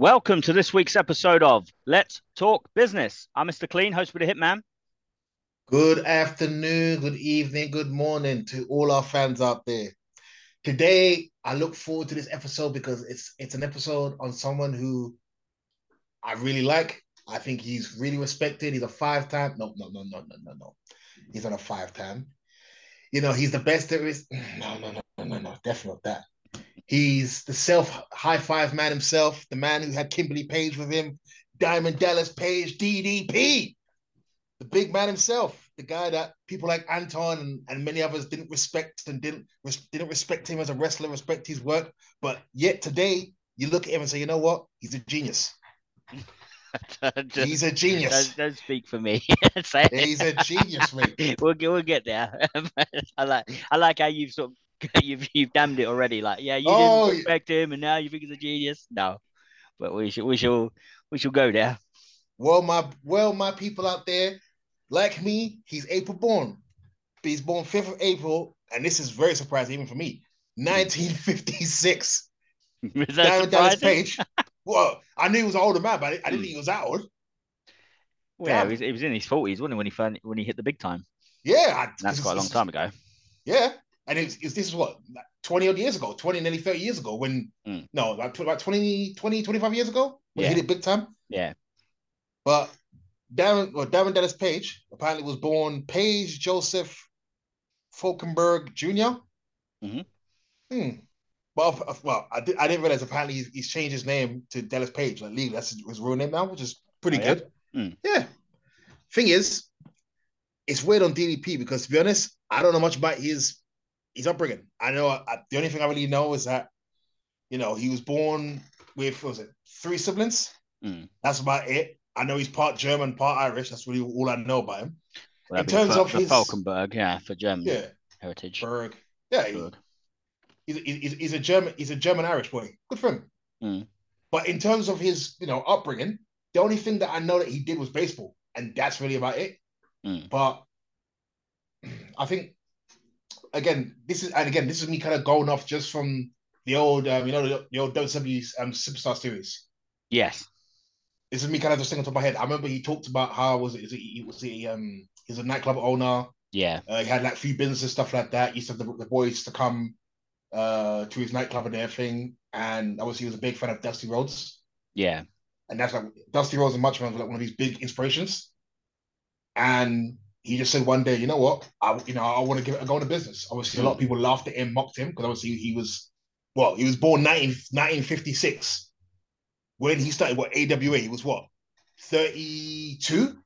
Welcome to this week's episode of Let's Talk Business. I'm Mr. Clean, host with the Hitman. Good afternoon, good evening, good morning to all our fans out there. Today, I look forward to this episode because it's it's an episode on someone who I really like. I think he's really respected. He's a five-time. No, no, no, no, no, no, no. He's not a five-time. You know, he's the best there is. No, no, no, no, no, no. Definitely not that. He's the self high five man himself, the man who had Kimberly Page with him, Diamond Dallas Page, DDP, the big man himself, the guy that people like Anton and, and many others didn't respect and didn't didn't respect him as a wrestler, respect his work. But yet today, you look at him and say, you know what? He's a genius. Just, he's a genius. Don't, don't speak for me. he's a genius, mate. We'll get we'll get there. I like I like how you've sort of you've you've damned it already. Like, yeah, you oh, didn't respect him, and now you think he's a genius. No, but we shall we shall we shall go there. Well, my well, my people out there, like me, he's April born. He's born 5th of April, and this is very surprising even for me. Hmm. 1956. Is that Dallas Page. well, I knew he was an older man, but I didn't hmm. think he was that old. Well, yeah, he was, he was, in his 40s, wasn't he, when he found, when he hit the big time? Yeah. I, that's quite a long time ago. Yeah and it's, it's this is what 20 odd years ago 20 nearly 30 years ago when mm. no like about 20 20 25 years ago when yeah. he hit it big time yeah but darren or darren dallas page apparently was born page joseph falkinburg jr mm-hmm. hmm well, well, I, did, I didn't realize apparently he's, he's, changed his name to Dallas Page, like legally. That's his, his real name now, which is pretty oh, good. Yeah? Mm. yeah. Thing is, it's weird on DDP because to be honest, I don't know much about his his upbringing. I know I, the only thing I really know is that you know he was born with was it three siblings. Mm. That's about it. I know he's part German, part Irish. That's really all I know about him. Well, in terms for, of his Falkinburg, yeah, for German yeah. heritage. Berg, yeah, he, he's, he's, he's, a German. He's a German Irish boy. Good for him. Mm. But in terms of his, you know, upbringing, the only thing that I know that he did was baseball, and that's really about it. Mm. But I think again, this is and again, this is me kind of going off just from the old, um, you know, the, the old WWE um, Superstar series. Yes. This is me kind of just thinking top of my head. I remember he talked about how was it? Is it he was he um he's a nightclub owner. Yeah. Uh, he had like few businesses stuff like that. He said the, the boys to come uh to his nightclub and everything, and obviously he was a big fan of Dusty Rhodes. Yeah. And that's like Dusty Rhodes and Macho Man was like one of these big inspirations. And he just said one day, you know what, I you know I want to give it a go into business. Obviously, a lot of people laughed at him, mocked him because obviously he was well, he was born 19, 1956. When he started what AWA, he was what 32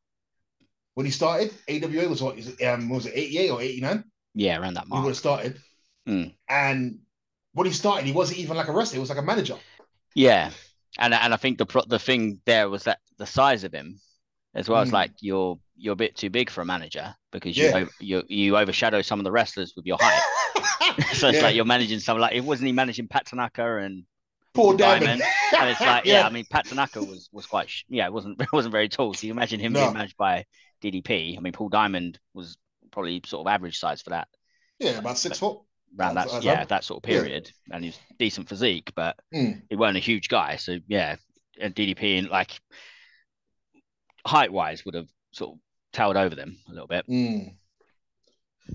when he started. AWA was what is it, um was it 88 or 89? Yeah, around that mark. He would have started. Mm. And when he started, he wasn't even like a wrestler, he was like a manager. Yeah. And and I think the the thing there was that the size of him as well. Mm. It's like you're you're a bit too big for a manager because you yeah. you you overshadow some of the wrestlers with your height. so it's yeah. like you're managing someone like it wasn't he managing Pat Tanaka and Paul Diamond. and it's like yeah. yeah. I mean Pat Tanaka was was quite yeah it wasn't it wasn't very tall. So you imagine him no. being managed by DDP. I mean Paul Diamond was probably sort of average size for that. Yeah, about six foot. Around that, yeah, that sort of period, and he's decent physique, but mm. he wasn't a huge guy. So yeah, and DDP and like height wise would have sort of towered over them a little bit. Mm.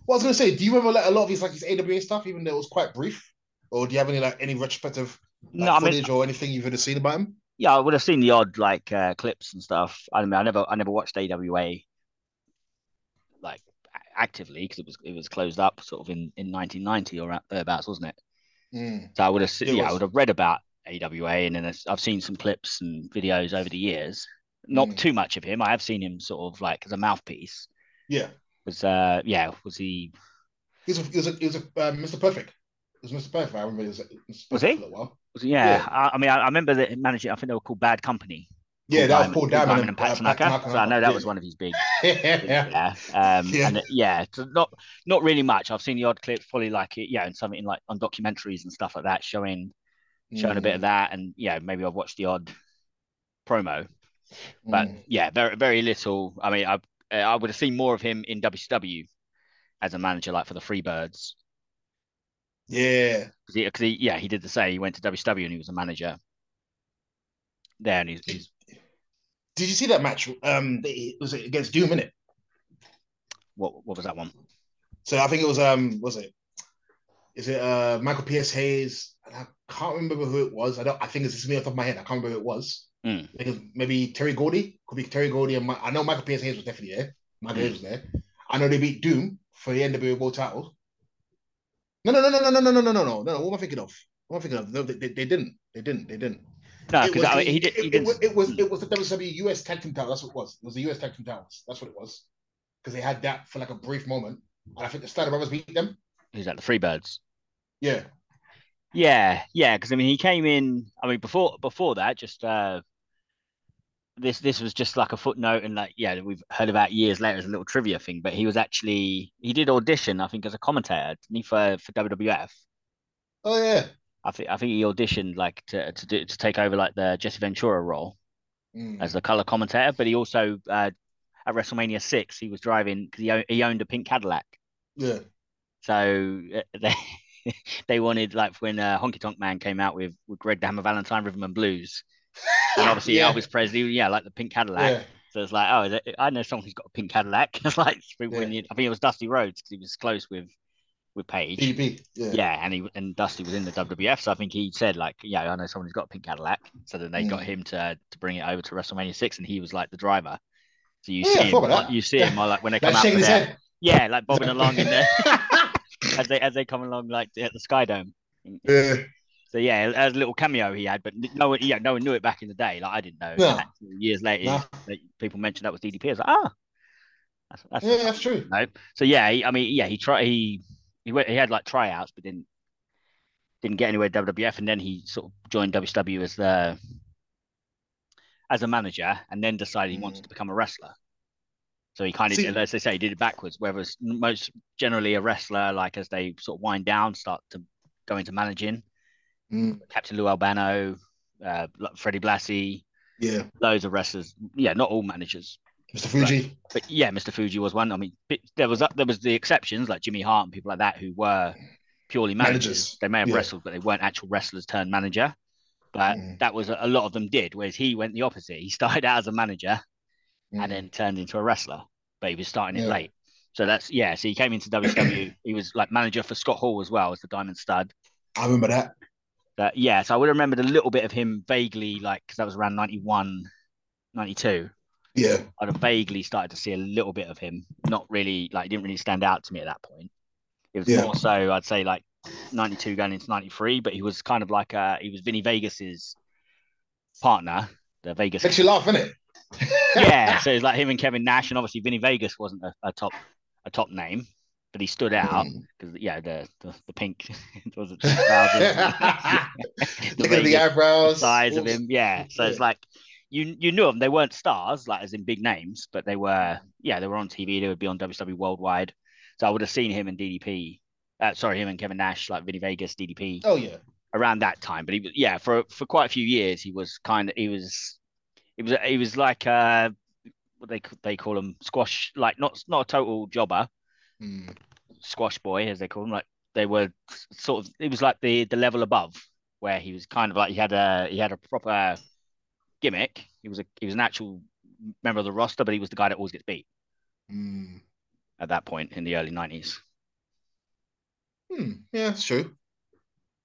Well, I was gonna say, do you remember like, a lot of his like his AWA stuff, even though it was quite brief, or do you have any like any retrospective like, no, footage I mean, or anything you've ever seen about him? Yeah, I would have seen the odd like uh, clips and stuff. I mean, I never, I never watched AWA like actively because it was it was closed up sort of in in 1990 or thereabouts, wasn't it? Mm. So I would have, yeah. I would have read about AWA, and then I've seen some clips and videos over the years. Not mm. too much of him. I have seen him sort of like as a mouthpiece. Yeah. Was uh yeah was he? He was a, he was a, he was a uh, Mr. Perfect. It was Mr. Perfect. I remember. Was, Mr. was he? For a while. Was he? Yeah. yeah. I, I, mean, I, I remember that managing. I think they were called Bad Company. Yeah, that was Paul Diamond, Diamond and, Pat Tanaka. Uh, so I know that yeah. was one of his big. yeah. yeah. Um, yeah. And yeah, so not not really much. I've seen the odd clips, probably like it, yeah, and something like on documentaries and stuff like that, showing showing mm. a bit of mm. that, and yeah, maybe I've watched the odd promo. But mm. yeah, very very little. I mean, I I would have seen more of him in WCW as a manager, like for the Freebirds. Yeah, because he, he, yeah, he did the same. He went to WCW and he was a manager. there, and he's, he's. Did you see that match? Um, it was against Doom, innit? What what was that one? So I think it was um, was it? Is it uh Michael P.S. Hayes? I can't remember who it was. I don't. I think it's just me off the top of my head. I can't remember who it was. Mm. Think maybe Terry Gordy. Could be Terry Gordy and my, I know Michael P.S. Hayes was definitely there. Michael mm. Hayes was there. I know they beat Doom for the NWA World Title. No, no, no, no, no, no, no, no, no, no, no, no. What am I thinking of? What am I thinking of? No, they, they, they didn't. They didn't. They didn't. No, because I mean, he, did, he it, didn't. It, it, was it was the WWE US Tag Team Title. That's what it was. It was the US Tag Team Titles. That's what it was. Because they had that for like a brief moment, and I think the Steiner Brothers beat them. Who's that? The Freebirds. Yeah. Yeah, yeah. Because I mean, he came in. I mean, before before that, just uh this this was just like a footnote, and like yeah, we've heard about years later as a little trivia thing. But he was actually he did audition, I think, as a commentator for for WWF. Oh yeah. I think I think he auditioned like to to do, to take over like the Jesse Ventura role mm. as the color commentator, but he also uh, at WrestleMania six he was driving because he, he owned a pink Cadillac. Yeah. So uh, they they wanted like when uh, Honky Tonk Man came out with with Greg the Hammer Valentine Rhythm and Blues, and obviously yeah. Elvis Presley, yeah, like the pink Cadillac. Yeah. So it's like, oh, it, I know someone who's got a pink Cadillac. it's like when you, I think it was Dusty Rhodes because he was close with with Page. DB, yeah. yeah, and he and Dusty was in the WWF, so I think he said like, yeah, I know someone who's got a pink Cadillac. So then they mm. got him to to bring it over to WrestleMania six, and he was like the driver. So you yeah, see him, like, you see him like when they come out there, yeah, like bobbing along in there as they as they come along like at the Sky Dome. Yeah. So yeah, as a little cameo he had, but no one, yeah, no one knew it back in the day. Like I didn't know. No. Years later, no. people mentioned that was DDP. I was like, ah, that's, that's yeah, that's true. No, so yeah, he, I mean, yeah, he tried. He he went, he had like tryouts, but didn't didn't get anywhere WWF, and then he sort of joined WCW as the as a manager, and then decided he mm. wanted to become a wrestler. So he kind of, See, as they say, he did it backwards. Whereas most generally a wrestler, like as they sort of wind down, start to go into managing. Mm. Captain Lou Albano, uh, Freddie Blassie, yeah, loads of wrestlers. Yeah, not all managers. Mr. Fuji. But, but, yeah, Mr. Fuji was one. I mean, there was there was the exceptions like Jimmy Hart and people like that who were purely managers. managers. They may have yeah. wrestled, but they weren't actual wrestlers turned manager. But mm. that was a lot of them did. Whereas he went the opposite. He started out as a manager mm. and then turned into a wrestler, but he was starting yeah. it late. So that's yeah. So he came into WCW. he was like manager for Scott Hall as well as the Diamond Stud. I remember that. But yeah, so I would have remembered a little bit of him vaguely, like because that was around 91, 92. Yeah. I'd have vaguely started to see a little bit of him. Not really, like, he didn't really stand out to me at that point. It was yeah. more so, I'd say, like 92 going into 93, but he was kind of like, uh, he was Vinny Vegas's partner, the Vegas. Makes you laugh, isn't it? Yeah. So it's like him and Kevin Nash, and obviously Vinny Vegas wasn't a, a top a top name, but he stood out because mm. yeah, the, the the pink was it the the eyebrows, the size of him, yeah. So yeah. it's like you you knew them. They weren't stars, like as in big names, but they were yeah, they were on TV. They would be on WWE Worldwide. So I would have seen him and DDP. Uh, sorry, him and Kevin Nash, like Vinny Vegas, DDP. Oh yeah, around that time. But he was yeah for for quite a few years. He was kind of he was he was he was like uh what they they call him squash like not not a total jobber, mm. squash boy as they call him. Like they were sort of it was like the the level above where he was kind of like he had a he had a proper gimmick. He was a he was an actual member of the roster, but he was the guy that always gets beat. Mm. At that point in the early nineties. Hmm. Yeah, that's true.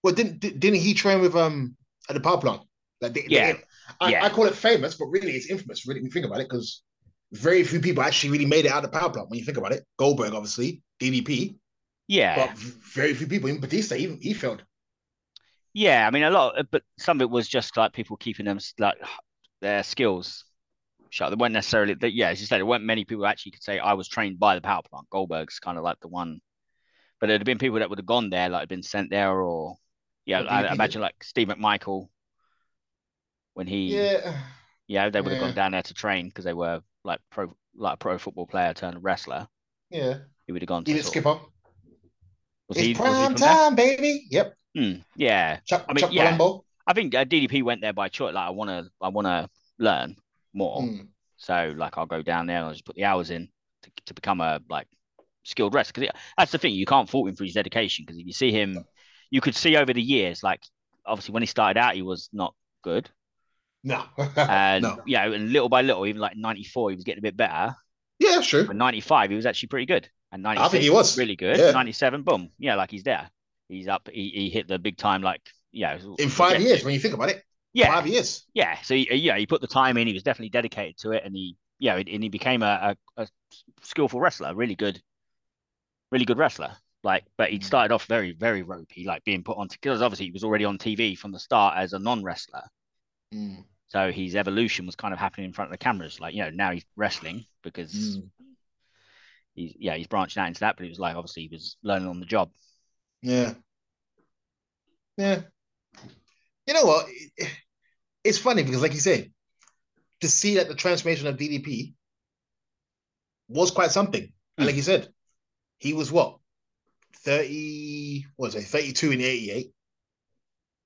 Well, didn't didn't he train with um at the power plant? Like, they, yeah. They, I, yeah. I call it famous, but really it's infamous. Really, when you think about it, because very few people actually really made it out of the power plant. When you think about it, Goldberg, obviously, DDP. Yeah. But very few people, even Batista, even he failed. Yeah, I mean a lot, but some of it was just like people keeping them like their skills shut. They weren't necessarily that. Yeah, as you said, there weren't many people actually could say I was trained by the power plant. Goldberg's kind of like the one, but there'd have been people that would have gone there, like been sent there, or yeah, I, I imagine like Steve McMichael when he yeah yeah they would have yeah. gone down there to train because they were like pro like a pro football player turned wrestler. Yeah, he would have gone to Even Skipper. Was it's he, prime was he time, baby. Yep. Hmm, yeah. Chuck, I mean, Chuck yeah. Palumbo. I think uh, DDP went there by choice. Like, I want to, I want to learn more. Mm. So, like, I'll go down there and I'll just put the hours in to, to become a like skilled wrestler. Because that's the thing, you can't fault him for his dedication. Because if you see him, you could see over the years, like, obviously when he started out, he was not good. No. and no. you know, and little by little, even like 94, he was getting a bit better. Yeah, true. But 95, he was actually pretty good. And 96, I think he was really good. Yeah. 97, boom. Yeah, like he's there. He's up. He, he hit the big time, like, yeah. in five years when you think about it. Yeah. Five years. Yeah. So, he, yeah, he put the time in. He was definitely dedicated to it. And he, yeah, and he became a, a, a skillful wrestler, really good, really good wrestler. Like, but he Mm. started off very, very ropey, like being put on because obviously he was already on TV from the start as a non-wrestler. Mm. So his evolution was kind of happening in front of the cameras. Like, you know, now he's wrestling because Mm. he's yeah, he's branching out into that, but it was like obviously he was learning on the job. Yeah. Yeah. You know what? It's funny because, like you say, to see that the transformation of DDP was quite something. And like you said, he was what? 30, what was it, 32 in 88.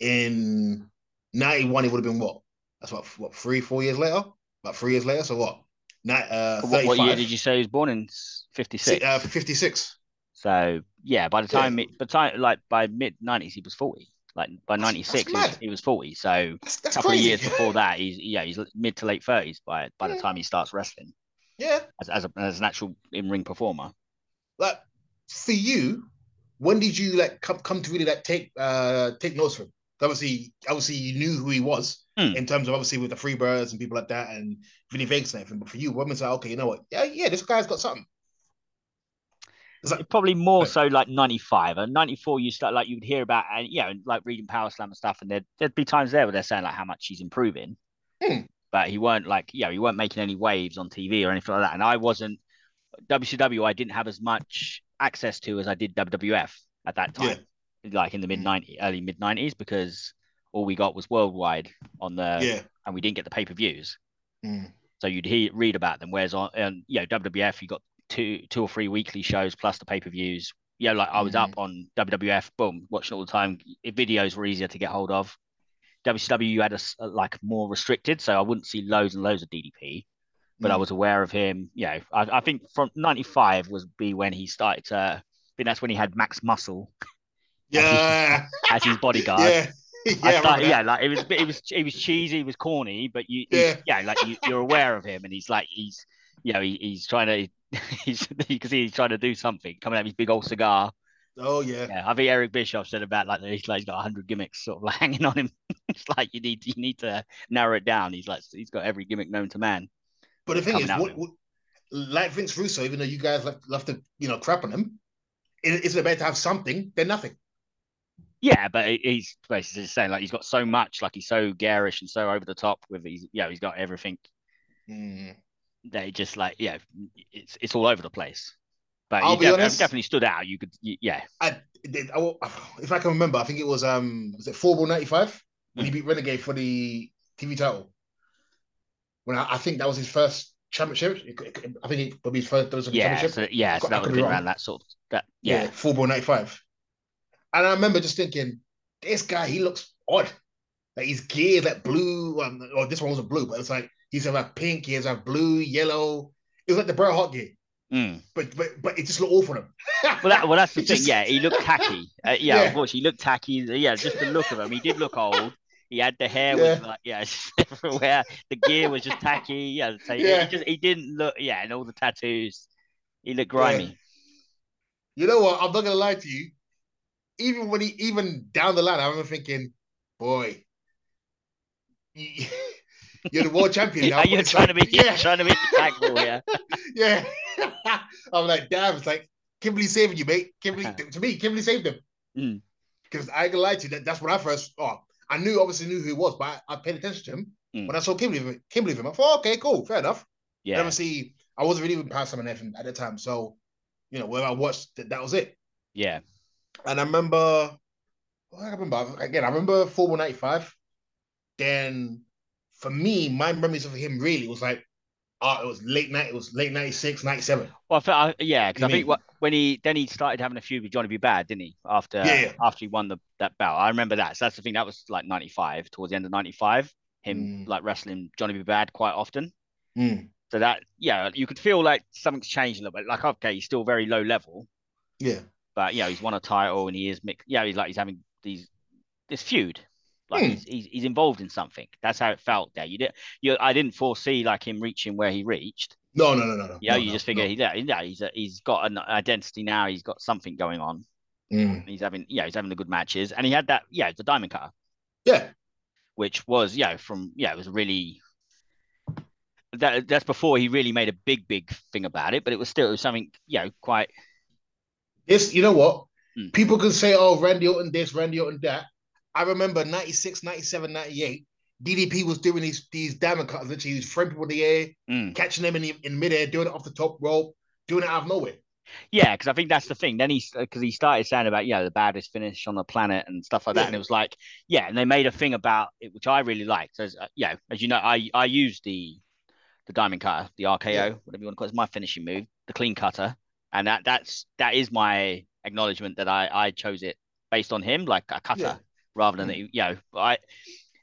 In 91, he would have been what? That's what, what, three, four years later? About three years later. So what? Ni- uh, What, what year did you say he was born in? Fifty six. Uh, 56. so yeah, by the Yeah. time by the time like by mid nineties he was forty. Like by ninety six he, was- he was forty. So a That's, couple crazy. of years before that, he's yeah he's mid to late thirties by by the time he starts wrestling yeah. as as, a, as an actual in ring performer. like for you, when did you like come come to really like take uh take notes him? Obviously, obviously you knew who he was Hmm. in terms of obviously with the Freebirds and people like that and Vinny Vegas and everything. But for you, was like, okay, you know what? Yeah, yeah, this guy's got something. It's like, Probably more so like 95 and 94 you start like you would hear about and yeah and like reading power slam and stuff and there'd, there'd be times there where they're saying like how much he's improving Hmm. but he weren't like yeah he weren't making any waves on tv or anything like that and i wasn't wcw i didn't have as much access to as i did wwf at that time like in the mid 90s early mid 90s because all we got was worldwide on the yeah. and we didn't get the pay-per-views Mm. so you'd hear read about them. Whereas on, um, you know, WWF, you got two, two or three weekly shows plus the pay per views. Yeah, like I was Mhm. up on WWF, boom, watching all the time. Videos were easier to get hold of. WCW, you had a, a, like more restricted, so I wouldn't see loads and loads of DDP, but I Mm. was aware of him. You know, I, I think from '95 was be when he started to. I think that's when he had Max Muscle Yeah. as his bodyguard. yeah. Yeah. Started, yeah, like it was, it was, it was cheesy, it was corny, but you, Yeah. yeah, like you, you're aware of him, and he's like, he's, you know, he, he's trying to, he's, you can see he's trying to do something, coming out with his big old cigar. Oh yeah. Yeah, I think Eric Bischoff said about like he's like he's got hundred gimmicks sort of like, hanging on him. it's like you need, you need to narrow it down. He's like, he's got every gimmick known to man. But the thing is, what, what, like Vince Russo, even though you guys love, love to, you know, crap on him, it, it's better to have something than nothing. Yeah, but he's basically saying like he's got so much, like he's so garish and so over the top with his, yeah, he's got everything Mm. that he just like, yeah, it's it's all over the place. But I'll he be def- honest. definitely stood out. You could, yeah, I, did- I, if I can remember, I think it was um, was it Fall Brawl ninety five when he beat Renegade for the TV title. When I, I think that was his first championship. I think it probably his first WWE yeah, championship. so, yeah. So that would have be been wrong. around that sort of that. yeah, Yeah, Fall Brawl 95. And I remember just thinking, this guy, he looks odd. Like his gear, that blue, um, or this one wasn't blue, but it's like he's have pink, he has a blue, yellow. It was like the Bret Hart gear, Mm. but but but it just looked awful on him. Well, that, well, that's the thing. just- Yeah, he looked tacky. Uh, yeah, Yeah. unfortunately, he looked tacky. Yeah, just the look of him. He did look old. He had the hair Yeah. was like yeah, everywhere. The gear was just tacky. Yeah, so Yeah. he just he didn't look. Yeah, and all the tattoos. He looked grimy. You know what? I'm not gonna lie to you. Even when he, even down the line, I remember thinking, boy, you- you're the world champion now. Are you it's trying to be yeah, trying to be tactful here? yeah. I'm like, damn, it's like Kimberly saving you, mate. Kimberly to me, Kimberly saved him. Mm. Because I ain't gonna lie to you, that, that's when I first oh, I knew obviously knew who he was, but I, I paid attention to him. Mm. When I saw Kimberly Kimberly him, I thought, okay, cool, fair enough. And Yeah, obviously I wasn't really Power Summon FM at the time. So, you know, when I watched that, that was it. yeah, And I remember I remember again, I remember 495. Then for me, my memories of him really was like, oh, it was late night, it was late 96, 97. Well, I yeah, because I think mean- what, when he then he started having a feud with Johnny B. Bad, didn't he? After Yeah, yeah. after he won the that belt, I remember that. So that's the thing. That was like '95, towards the end of '95. Him Mm. like wrestling Johnny B. Bad quite often. Mm, So that yeah, you could feel like something's changed a little bit. Like okay, he's still very low level, yeah. But yeah, he's won a title and he is mixed. Yeah, he's like he's having these this feud. Like hmm. he's, he's, he's involved in something. That's how it felt there. You did you I didn't foresee like him reaching where he reached. No, no, no, no, no. Yeah, no, you no, just figure no. he, yeah, yeah, he's a, he's got an identity now. He's got something going on. Mm. He's having yeah, he's having the good matches, and he had that yeah, the diamond cutter. Yeah, which was yeah from yeah, it was really that that's before he really made a big big thing about it, but it was still it was something you know quite. This you know what mm. people can say oh Randy Orton this Randy Orton that. I remember 96, 97, 98. DDP was doing these these diamond cutters. Literally, he was throwing people in the air, mm. catching them in the, in midair, doing it off the top rope, doing it out of nowhere. Yeah, because I think that's the thing. Then he because he started saying about you know the baddest finish on the planet and stuff like that, yeah. and it was like yeah, and they made a thing about it, which I really liked. As uh, yeah, as you know, I I use the the diamond cutter, the RKO, yeah. whatever you want to call it, it's my finishing move, the clean cutter, and that that's that is my acknowledgement that I I chose it based on him, like a cutter, yeah. rather than mm. you know I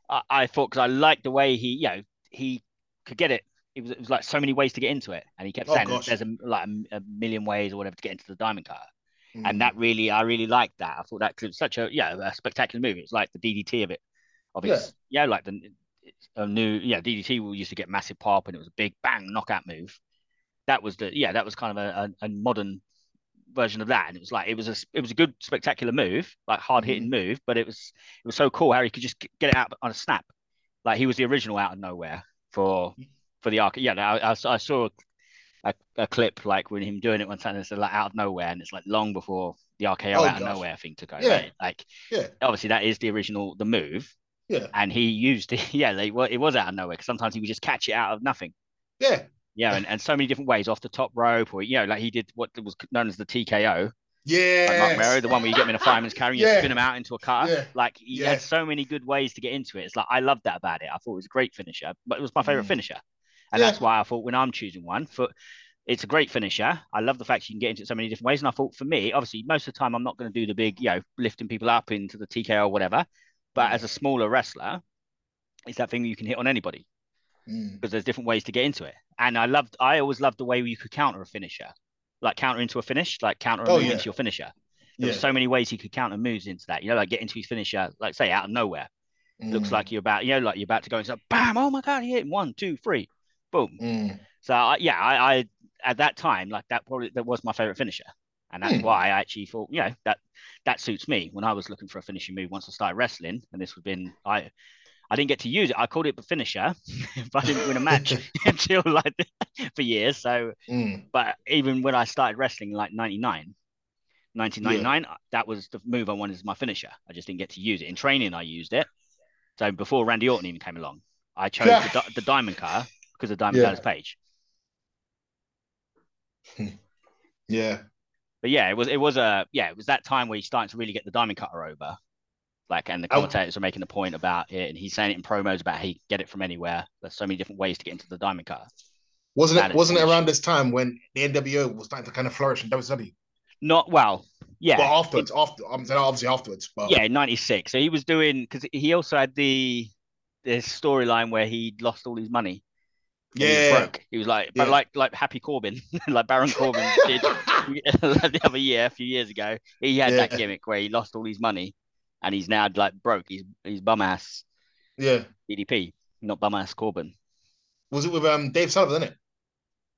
I, I thought because I liked the way he you know he could get it it was, it was like so many ways to get into it, and he kept oh, saying there's a like a, a, million ways or whatever to get into the diamond car, mm. and that really I really liked that. I thought that was such a yeah a spectacular movie. It's like the DDT of it, of its yeah, yeah like the a new yeah DDT we used to get massive pop and it was a big bang knockout move. That was the yeah that was kind of a, a, a modern version of that, and it was like it was a it was a good spectacular move, like hard hitting mm. move, but it was it was so cool how he could just get it out on a snap, like he was the original out of nowhere for for the arc. Yeah, I, I, I saw a, a, clip like with him doing it one time. It's like out of nowhere, and it's like long before the RKO oh, out gosh. of nowhere thing to go. Yeah. Right? Like, yeah. Obviously, that is the original the move. Yeah. And he used it. Yeah, like, well, it was out of nowhere because sometimes he would just catch it out of nothing. Yeah. Yeah, and, and so many different ways off the top rope, or you know, like he did what was known as the TKO. Yeah, like the one where you get him in a fireman's carry and you yeah. spin him out into a car. Yeah. Like he yeah. had so many good ways to get into it. It's like I loved that about it. I thought it was a great finisher, but it was my favorite mm. finisher. And yeah. that's why I thought when I'm choosing one for it's a great finisher. I love the fact you can get into it so many different ways. And I thought for me, obviously, most of the time I'm not going to do the big, you know, lifting people up into the TKO or whatever. But mm. as a smaller wrestler, it's that thing you can hit on anybody mm. because there's different ways to get into it. And I loved, I always loved the way you could counter a finisher, like counter into a finish, like counter a oh, move yeah. into your finisher. There yeah. so many ways he could counter moves into that. You know, like get into his finisher, like say out of nowhere. Mm. Looks like you're about, you know, like you're about to go and into bam. Oh my god, he hit one, two, three boom. Mm. So I, yeah, I, I, at that time like that probably that was my favorite finisher, and that's mm. why I actually thought you know that that suits me when I was looking for a finishing move once I started wrestling, and this would have been I. I didn't get to use it. I called it the finisher, but I didn't win a match until like for years. So, mm. but even when I started wrestling like 99, 1999, yeah. that was the move I wanted as my finisher. I just didn't get to use it. In training, I used it. So before Randy Orton even came along, I chose yeah. the, the, diamond car because of Diamond yeah. Dallas Page. yeah. But yeah, it was it was a yeah, it was that time where he's starting to really get the diamond cutter over. Like and the commentators oh. are making the point about it and he's saying it in promos about he get it from anywhere. There's so many different ways to get into the diamond cutter. Wasn't it wasn't it around this time when the NWO was starting to kind of flourish in WWE? Not well, yeah. Well, afterwards, it, after I'm saying obviously afterwards, but yeah, '96. So he was doing because he also had the this storyline where he lost all his money yeah, he was broke. He was like, yeah. but like like Happy Corbin, like Baron Corbin did the other year, a few years ago. He had yeah. that gimmick where he lost all his money, and he's now like broke. He's he's bum ass. Yeah. DDP, not bum ass Corbin. Was it with um Dave Sullivan? Isn't it?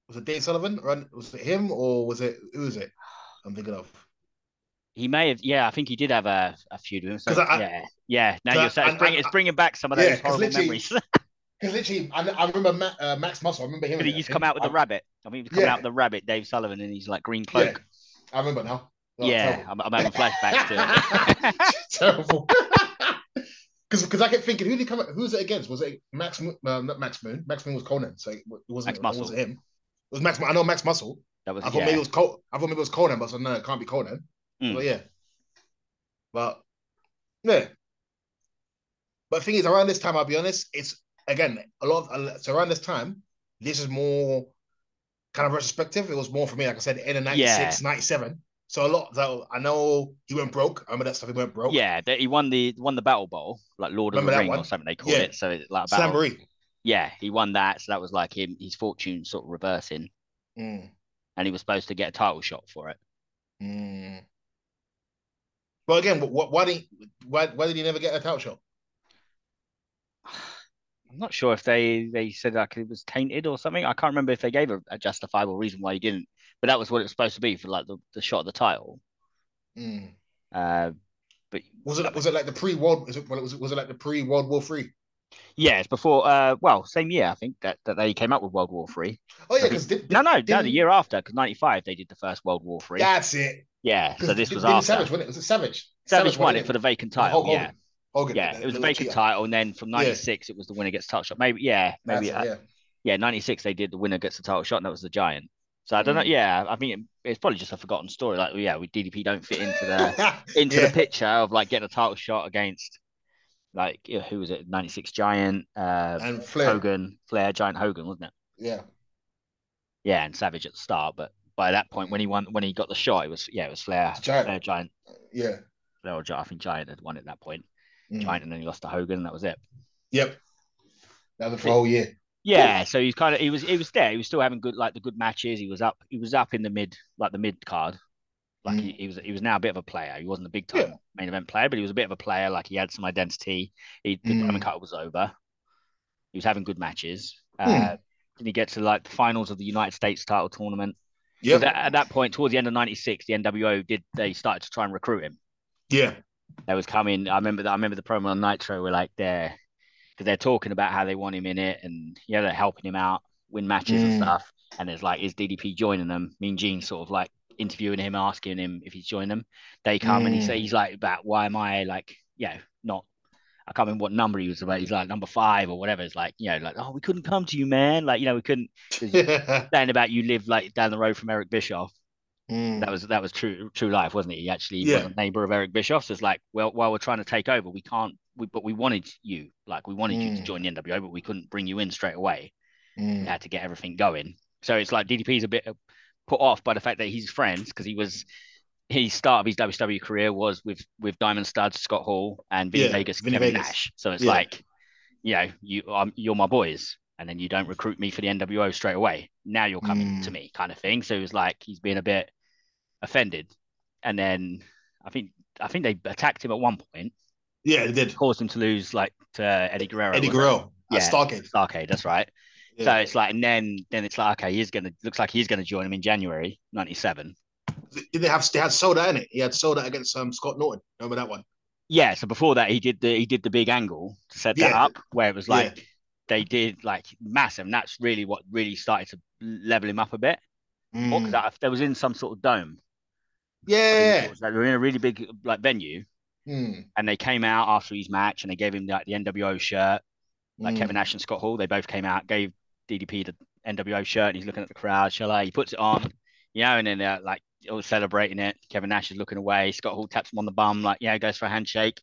Was it Dave Sullivan? Or Was it him or was it who was it? I'm thinking of. He may have, yeah. I think he did have a, a feud with him. So, I, yeah, yeah. Now you're saying it's, bring, it's bringing back some of those yeah, horrible memories. Because literally, I, I remember Ma, uh, Max Muscle. I remember him. But he used to come out with the rabbit. I mean, he come yeah. out with the rabbit, Dave Sullivan, and he's like green cloak. Yeah. I remember now. Yeah, I'm, I'm, having flashbacks to it. terrible. Because because I kept thinking, who did he come? Who was it against? Was it Max? Uh, not Max Moon. Max Moon was Konnan, so it wasn't. Max Muscle. It wasn't him. It was Max. I know Max Muscle. That was. I thought yeah. maybe it was Col- I thought maybe it was Konnan, but I said no, it can't be Konnan. Mm. But yeah. But yeah. But the thing is, around this time, I'll be honest, it's again, a lot of, so around this time, this is more kind of retrospective. It was more for me, like I said, in the 96, yeah. 97. So a lot. So I know he went broke. I remember that stuff. He went broke. Yeah, he won the won the Battle Bowl, like Lord of the Ring or something they call yeah. it. So it's like battle. Yeah, he won that. So that was like him, his fortune sort of reversing. Mm. And he was supposed to get a title shot for it. Mm. Well, again, what, why did he, why, why did he never get a title shot? I'm not sure if they they said like it was tainted or something. I can't remember if they gave a, a justifiable reason why he didn't, but that was what it was supposed to be for like the, the shot of the title. Mm. Uh, but Was it was it like the pre world? Was it was it was it like the pre World War Three? yeah, it's before. Uh, well, same year I think that, that they came up with World War Three. Oh yeah, because No, no, no, the year after because '95 they did the first World War Three. That's it. Yeah, so this was after. Savage, wasn't it? Was it Savage? Savage won it for the vacant title. Hogan. Yeah, Hogan, yeah, the it was a little vacant title, and then from '96 it was the winner gets title shot. Maybe, yeah, maybe, it, uh, yeah. yeah, '96 they did the winner gets the title shot, and that was the Giant. So I don't know. Mm. Yeah, I mean, it's probably just a forgotten story. Like, yeah, we DDP don't fit into the into Yeah. the picture of like getting a title shot against like who was it? '96 Giant, uh, and Flair. Hogan, Flair, Giant Hogan, wasn't it? Yeah. Yeah, and Savage at the start, but by that point when he won, when he got the shot, it was yeah, it was Flair, Giant. Flair, Giant, Yeah. Flair or Giant. I think Giant had won at that point. Mm. Giant, and then he lost to Hogan, and that was it. Yep. That was for a whole year. Yeah, so he's kind of he was he was there. He was still having good like the good matches. He was up he was up in the mid like the mid card. Like he, Mm. he was he was now a bit of a player. He wasn't a big time Yeah. main event player, but he was a bit of a player. Like he had some identity. He the Mm. diamond cut was over. He was having good matches. Hmm. Uh, then he gets to like the finals of the United States title tournament. Because At, at that point, towards the end of '96, the NWO did they started to try and recruit him. Yeah. They was coming. I remember that. I remember the promo on Nitro We're like they're because they're talking about how they want him in it and yeah, they're helping him out, win matches and Mm. stuff. And it's like, is DDP joining them? Mean Gene sort of like interviewing him, asking him if he's joining them. They come and he Mm. say he's like, "But why am I like, you know, not?" I can't remember what number he was about. He's like number five or whatever. It's like, you know, like, oh, we couldn't come to you, man. Like, you know, we couldn't. Saying about you live like down the road from Eric Bischoff. Mm. That was that was true true life, wasn't it? He actually Yeah. was a neighbor of Eric Bischoff. So it's like, well, while we're trying to take over, we can't. We, but we wanted you, like we wanted you to Mm. join the NWO, but we couldn't bring you in straight away. We Mm. had to get everything going. So it's like DDP's a bit uh, put off by the fact that he's friends because he was his start of his WWE career was with with Diamond Studs, Scott Hall, and Vinny Yeah, Vegas, Vinny Kevin Vegas. Nash. So it's Yeah. like, you know, you um, you're my boys, and then you don't recruit me for the NWO straight away. Now you're coming Mm. to me, kind of thing. So it was like he's being a bit offended, and then I think I think they attacked him at one point, Yeah, it did. caused him to lose like to Eddie Guerrero. Eddie? Guerrero Yeah. Starcade. Starcade, that's right. So it's like, and then then it's like, okay, he's gonna looks like he's gonna join him in January '97. Did they have they had Soda in it? He had Souled Out against um, Scott Norton. Remember that one? Yeah. So before that, he did the he did the big angle to set that Yeah. up, where it was Yeah. like they did like massive, and that's really what really started to level him up a bit. Or Mm. that- there was in some sort of dome. Yeah. They were in a really big like venue, Mm. and they came out after his match, and they gave him like the NWO shirt, like Mm. Kevin Nash and Scott Hall. They both came out, gave DDP the NWO shirt, and he's looking at the crowd. Shall I? He puts it on, you know, and then they're like all celebrating it. Kevin Nash is looking away. Scott Hall taps him on the bum, like, yeah, goes for a handshake.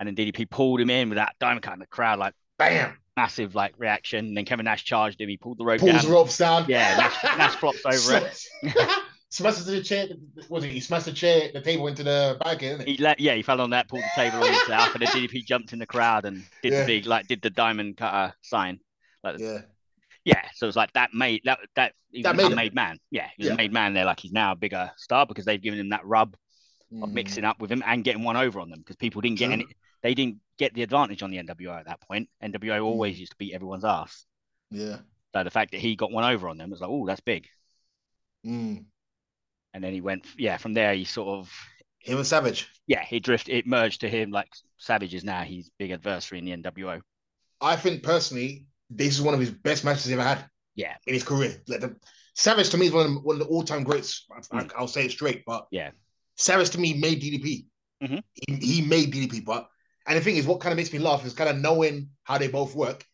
And then DDP pulled him in with that diamond cut in the crowd, like Bam. massive like reaction. And then Kevin Nash charged him. He pulled the rope Pulls down. the ropes down. Yeah, Nash, Nash flops over it. Smashes the chair. Was it? He smashed the chair, the table into the it? He let, yeah, he fell on that, pulled the table on himself, and the DDP jumped in the crowd and did Yeah. the big like did the diamond cutter sign. Like, Yeah. Yeah, so it's like that made that that he That made made man. Yeah, he was Yeah. a made man there. Like he's now a bigger star because they've given him that rub of Mm. mixing up with him and getting one over on them because people didn't get True. any. They didn't get the advantage on the NWO at that point. NWO Mm. always used to beat everyone's ass. Yeah. So the fact that he got one over on them was like, oh, that's big. Mm. And then he went, yeah, from there he sort of, Him and Savage. yeah, he drifted. It merged to him like Savage is now his big adversary in the NWO. I think personally, this is one of his best matches he's ever had. Yeah. In his career. Like the, Savage to me is one of, the- one of the all-time greats. I, Mm. will say it straight, but Yeah. Savage to me made DDP. Mhm. He, he made DDP, but and the thing is, what kind of makes me laugh is kind of knowing how they both work.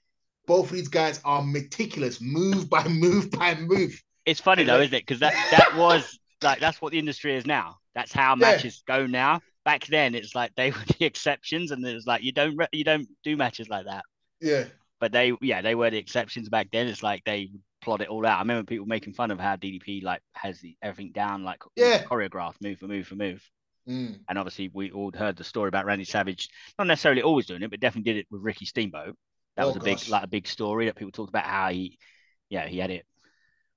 Both of these guys are meticulous, move by move by move. It's funny though, isn't it? Because that that was like that's what the industry is now. That's how Yeah. matches go now. Back then, it's like they were the exceptions, and it was like you don't re- you don't do matches like that. Yeah, But they, yeah, they were the exceptions back then. It's like they plot it all out. I remember people making fun of how DDP like has the, everything down, like Yeah. choreographed, move for move for move. Mm. And obviously, we all heard the story about Randy Savage, not necessarily always doing it, but definitely did it with Ricky Steamboat. That Oh, was a big, like a big story that people talked about how he, yeah, he had it.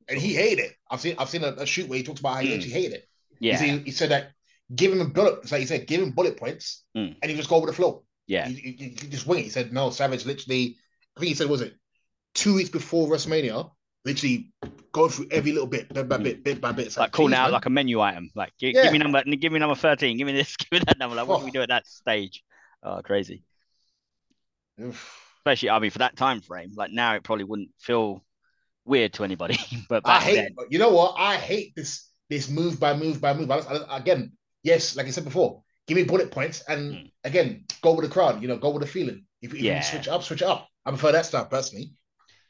And he hated it. I've seen I've seen a, a shoot where he talks about how he Mm. actually hated it. Yeah, He, said, he said that give him a bullet. It's like he said, give him bullet points, Mm. and he just go with the flow. yeah, You, you, you just wing it. He said, no, Savage literally I think he said, was it two weeks before WrestleMania? Literally going through every little bit, bit by bit, bit by bit. It's like, calling out man. like a menu item. Like, give, yeah. give, me number, give me number thirteen. Give me this. Give me that number. Like, what oh. do we do at that stage? Oh, crazy. Oof. Especially, I mean, for that time frame. Like now, it probably wouldn't feel weird to anybody. but I hate. Then... You know what? I hate this this move by move by move. I, I, again, yes, like I said before, give me bullet points, and mm. again, go with the crowd. You know, go with the feeling. If, if yeah. you switch up, switch up. I prefer that stuff personally.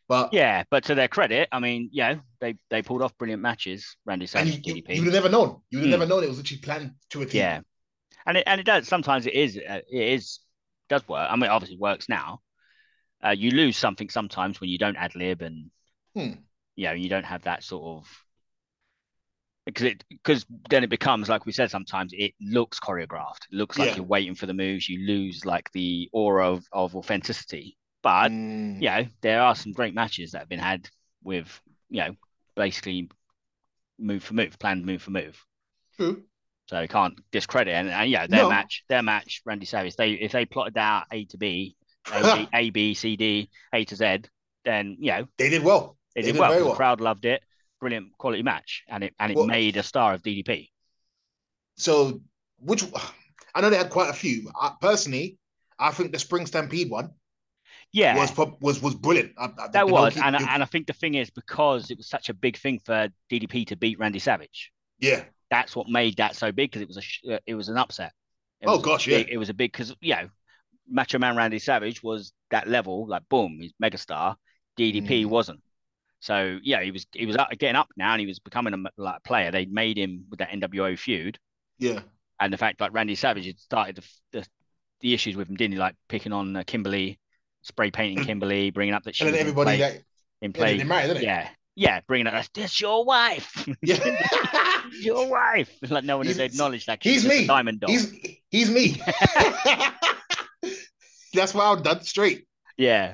But yeah, but to their credit, I mean, yeah, they they pulled off brilliant matches. Randy Savage, you, DDP. You would have never known. You would have mm. never known it was actually planned to a team. Yeah, and it and it does. Sometimes it is. Uh, it is does work. I mean, obviously, works now. Uh, you lose something sometimes when you don't ad lib and hmm. you know you don't have that sort of because it because then it becomes like we said sometimes it looks choreographed it looks like yeah. you're waiting for the moves you lose like the aura of, of authenticity but mm. you know there are some great matches that have been had with you know basically move for move planned move for move True. so you can't discredit and, and yeah their no. match their match Randy Savage they if they plotted out A to B A, B, A B C D A to Z then you know they did well they, did, did, well, well. the crowd loved it brilliant quality match, and it and it well, made a star of DDP. So, which I know they had quite a few. I, personally, I think the Spring Stampede one, yeah, was was was brilliant. I, I, that was, and and I think the thing is because it was such a big thing for DDP to beat Randy Savage. Yeah, that's what made that so big because it was a it was an upset. It oh gosh, big, yeah, it was a big because you know, Macho Man Randy Savage was that level, like boom, he's megastar. DDP mm. wasn't. So yeah, he was he was getting up now, and he was becoming a like player. They made him with that NWO feud. Yeah. And the fact like Randy Savage had started the the, the issues with him, didn't he? Like picking on uh, Kimberly, spray painting Kimberly, bringing up that she and then everybody that in play. Yeah, married, yeah, yeah, bringing up that's your wife. Yeah. your wife. Like no one he's, has acknowledged that. He's me. Diamond dog. He's he's me. that's why I'm done straight. Yeah.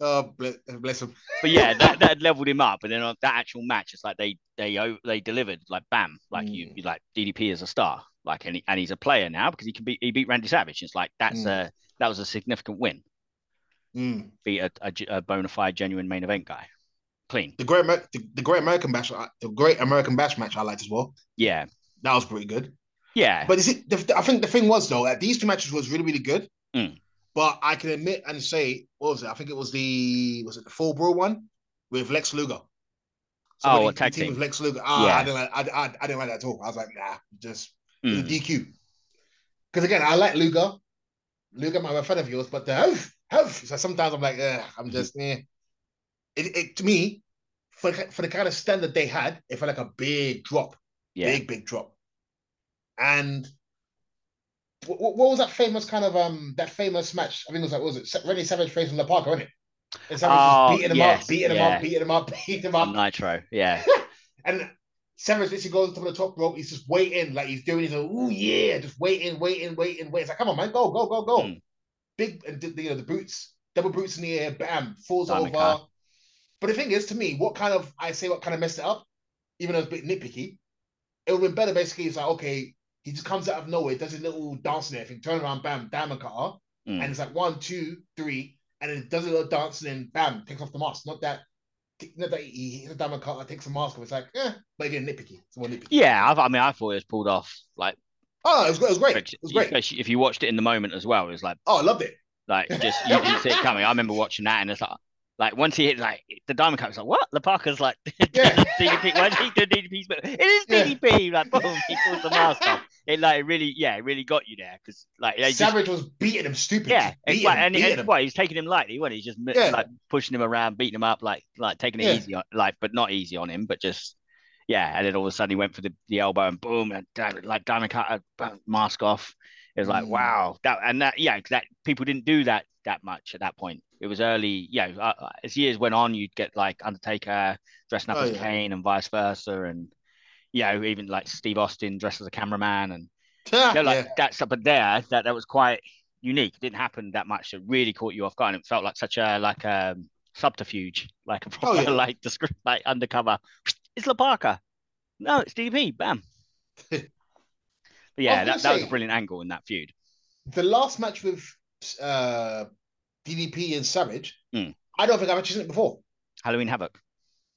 Oh, bless, bless him. but yeah, that, that leveled him up. And then on that actual match, it's like they they they delivered like bam, like mm. you, you like DDP as a star, like and, he, and he's a player now because he can beat he beat Randy Savage. It's like that's mm. a that was a significant win. Mm. Beat a, a, a bona fide, genuine main event guy, clean. The great the, the Great American Bash, the Great American Bash match I liked as well. Yeah, that was pretty good. Yeah, but is it? The, I think the thing was though that these two matches was really really good. Mm. But I can admit and say, what was it? I think it was the was it the Fall Brawl one with Lex Luger. Somebody, oh, tag team with Lex Luger. Ah, yeah. I didn't like. I, I, I, didn't like that at all. I was like, nah, just mm. DQ. Because again, I like Luger. Luger might be a fan of yours, but the health, health. So sometimes I'm like, I'm just, mm-hmm. eh. It, it to me, for for the kind of standard they had, it felt like a big drop, yeah. big big drop, and what, what, was that famous kind of um that famous match? I think it was like what was it Randy Savage facing La Parka, wasn't it? And Savage oh, beating him yes, up, beating yeah. him up, beating him up, beating him up. Nitro, yeah. and Savage literally goes to the top rope. He's just waiting, like he's doing his oh yeah, just waiting, waiting, waiting, waiting. It's like, come on, man, go, go, go, go. Mm. Big, and the, you know the boots, double boots in the air, bam, falls Diamond over. Car. But the thing is, to me, what kind of I say what kind of messed it up, even though it's a bit nitpicky, it would have been better. Basically, it's like okay, he just comes out of nowhere, does a little dance and everything, turn around, bam, diamond cutter, mm. and it's like one, two, three, and then does a little dance and then bam, takes off the mask. Not that, not that he hits a diamond cutter, takes the mask off. It's like, eh, but again, nitpicky. It's more nitpicky. Yeah, I, I mean, I thought it was pulled off like. Oh, it was, it was great. It was great. Especially if you watched it in the moment as well, it was like. Oh, I loved it. Like just you didn't see it coming. I remember watching that, and it's like like once he hit like the diamond cut, was like what? The Parker's like yeah. DDP. Why did he do DDP? It is DDP. Yeah. Like boom, he pulls the mask off. It like really, yeah, it really got you there because like Savage just, was beating him stupid. Yeah, beating like, him, and, and, well, he's taking him lightly. When he's just yeah. like pushing him around, beating him up, like like taking it yeah. easy, on, like but not easy on him, but just yeah. And then all of a sudden he went for the, the elbow and boom, and like diamond cut mask off. It was like mm. wow, that and that yeah, that people didn't do that that much at that point. It was early, yeah. Uh, uh, as years went on, you'd get like Undertaker dressing up oh, as yeah. Kane and vice versa, and you know even like Steve Austin dressed as a cameraman, and you know, like yeah. that stuff. But there, that that was quite unique. It didn't happen that much. It really caught you off guard. And it felt like such a like a subterfuge, like a proper oh, yeah. like the script, like undercover. It's La Parka. No, it's DP. Bam. but yeah, that, that was a brilliant angle in that feud. The last match with uh DDP and Savage. Mm. I don't think I've actually seen it before. Halloween Havoc.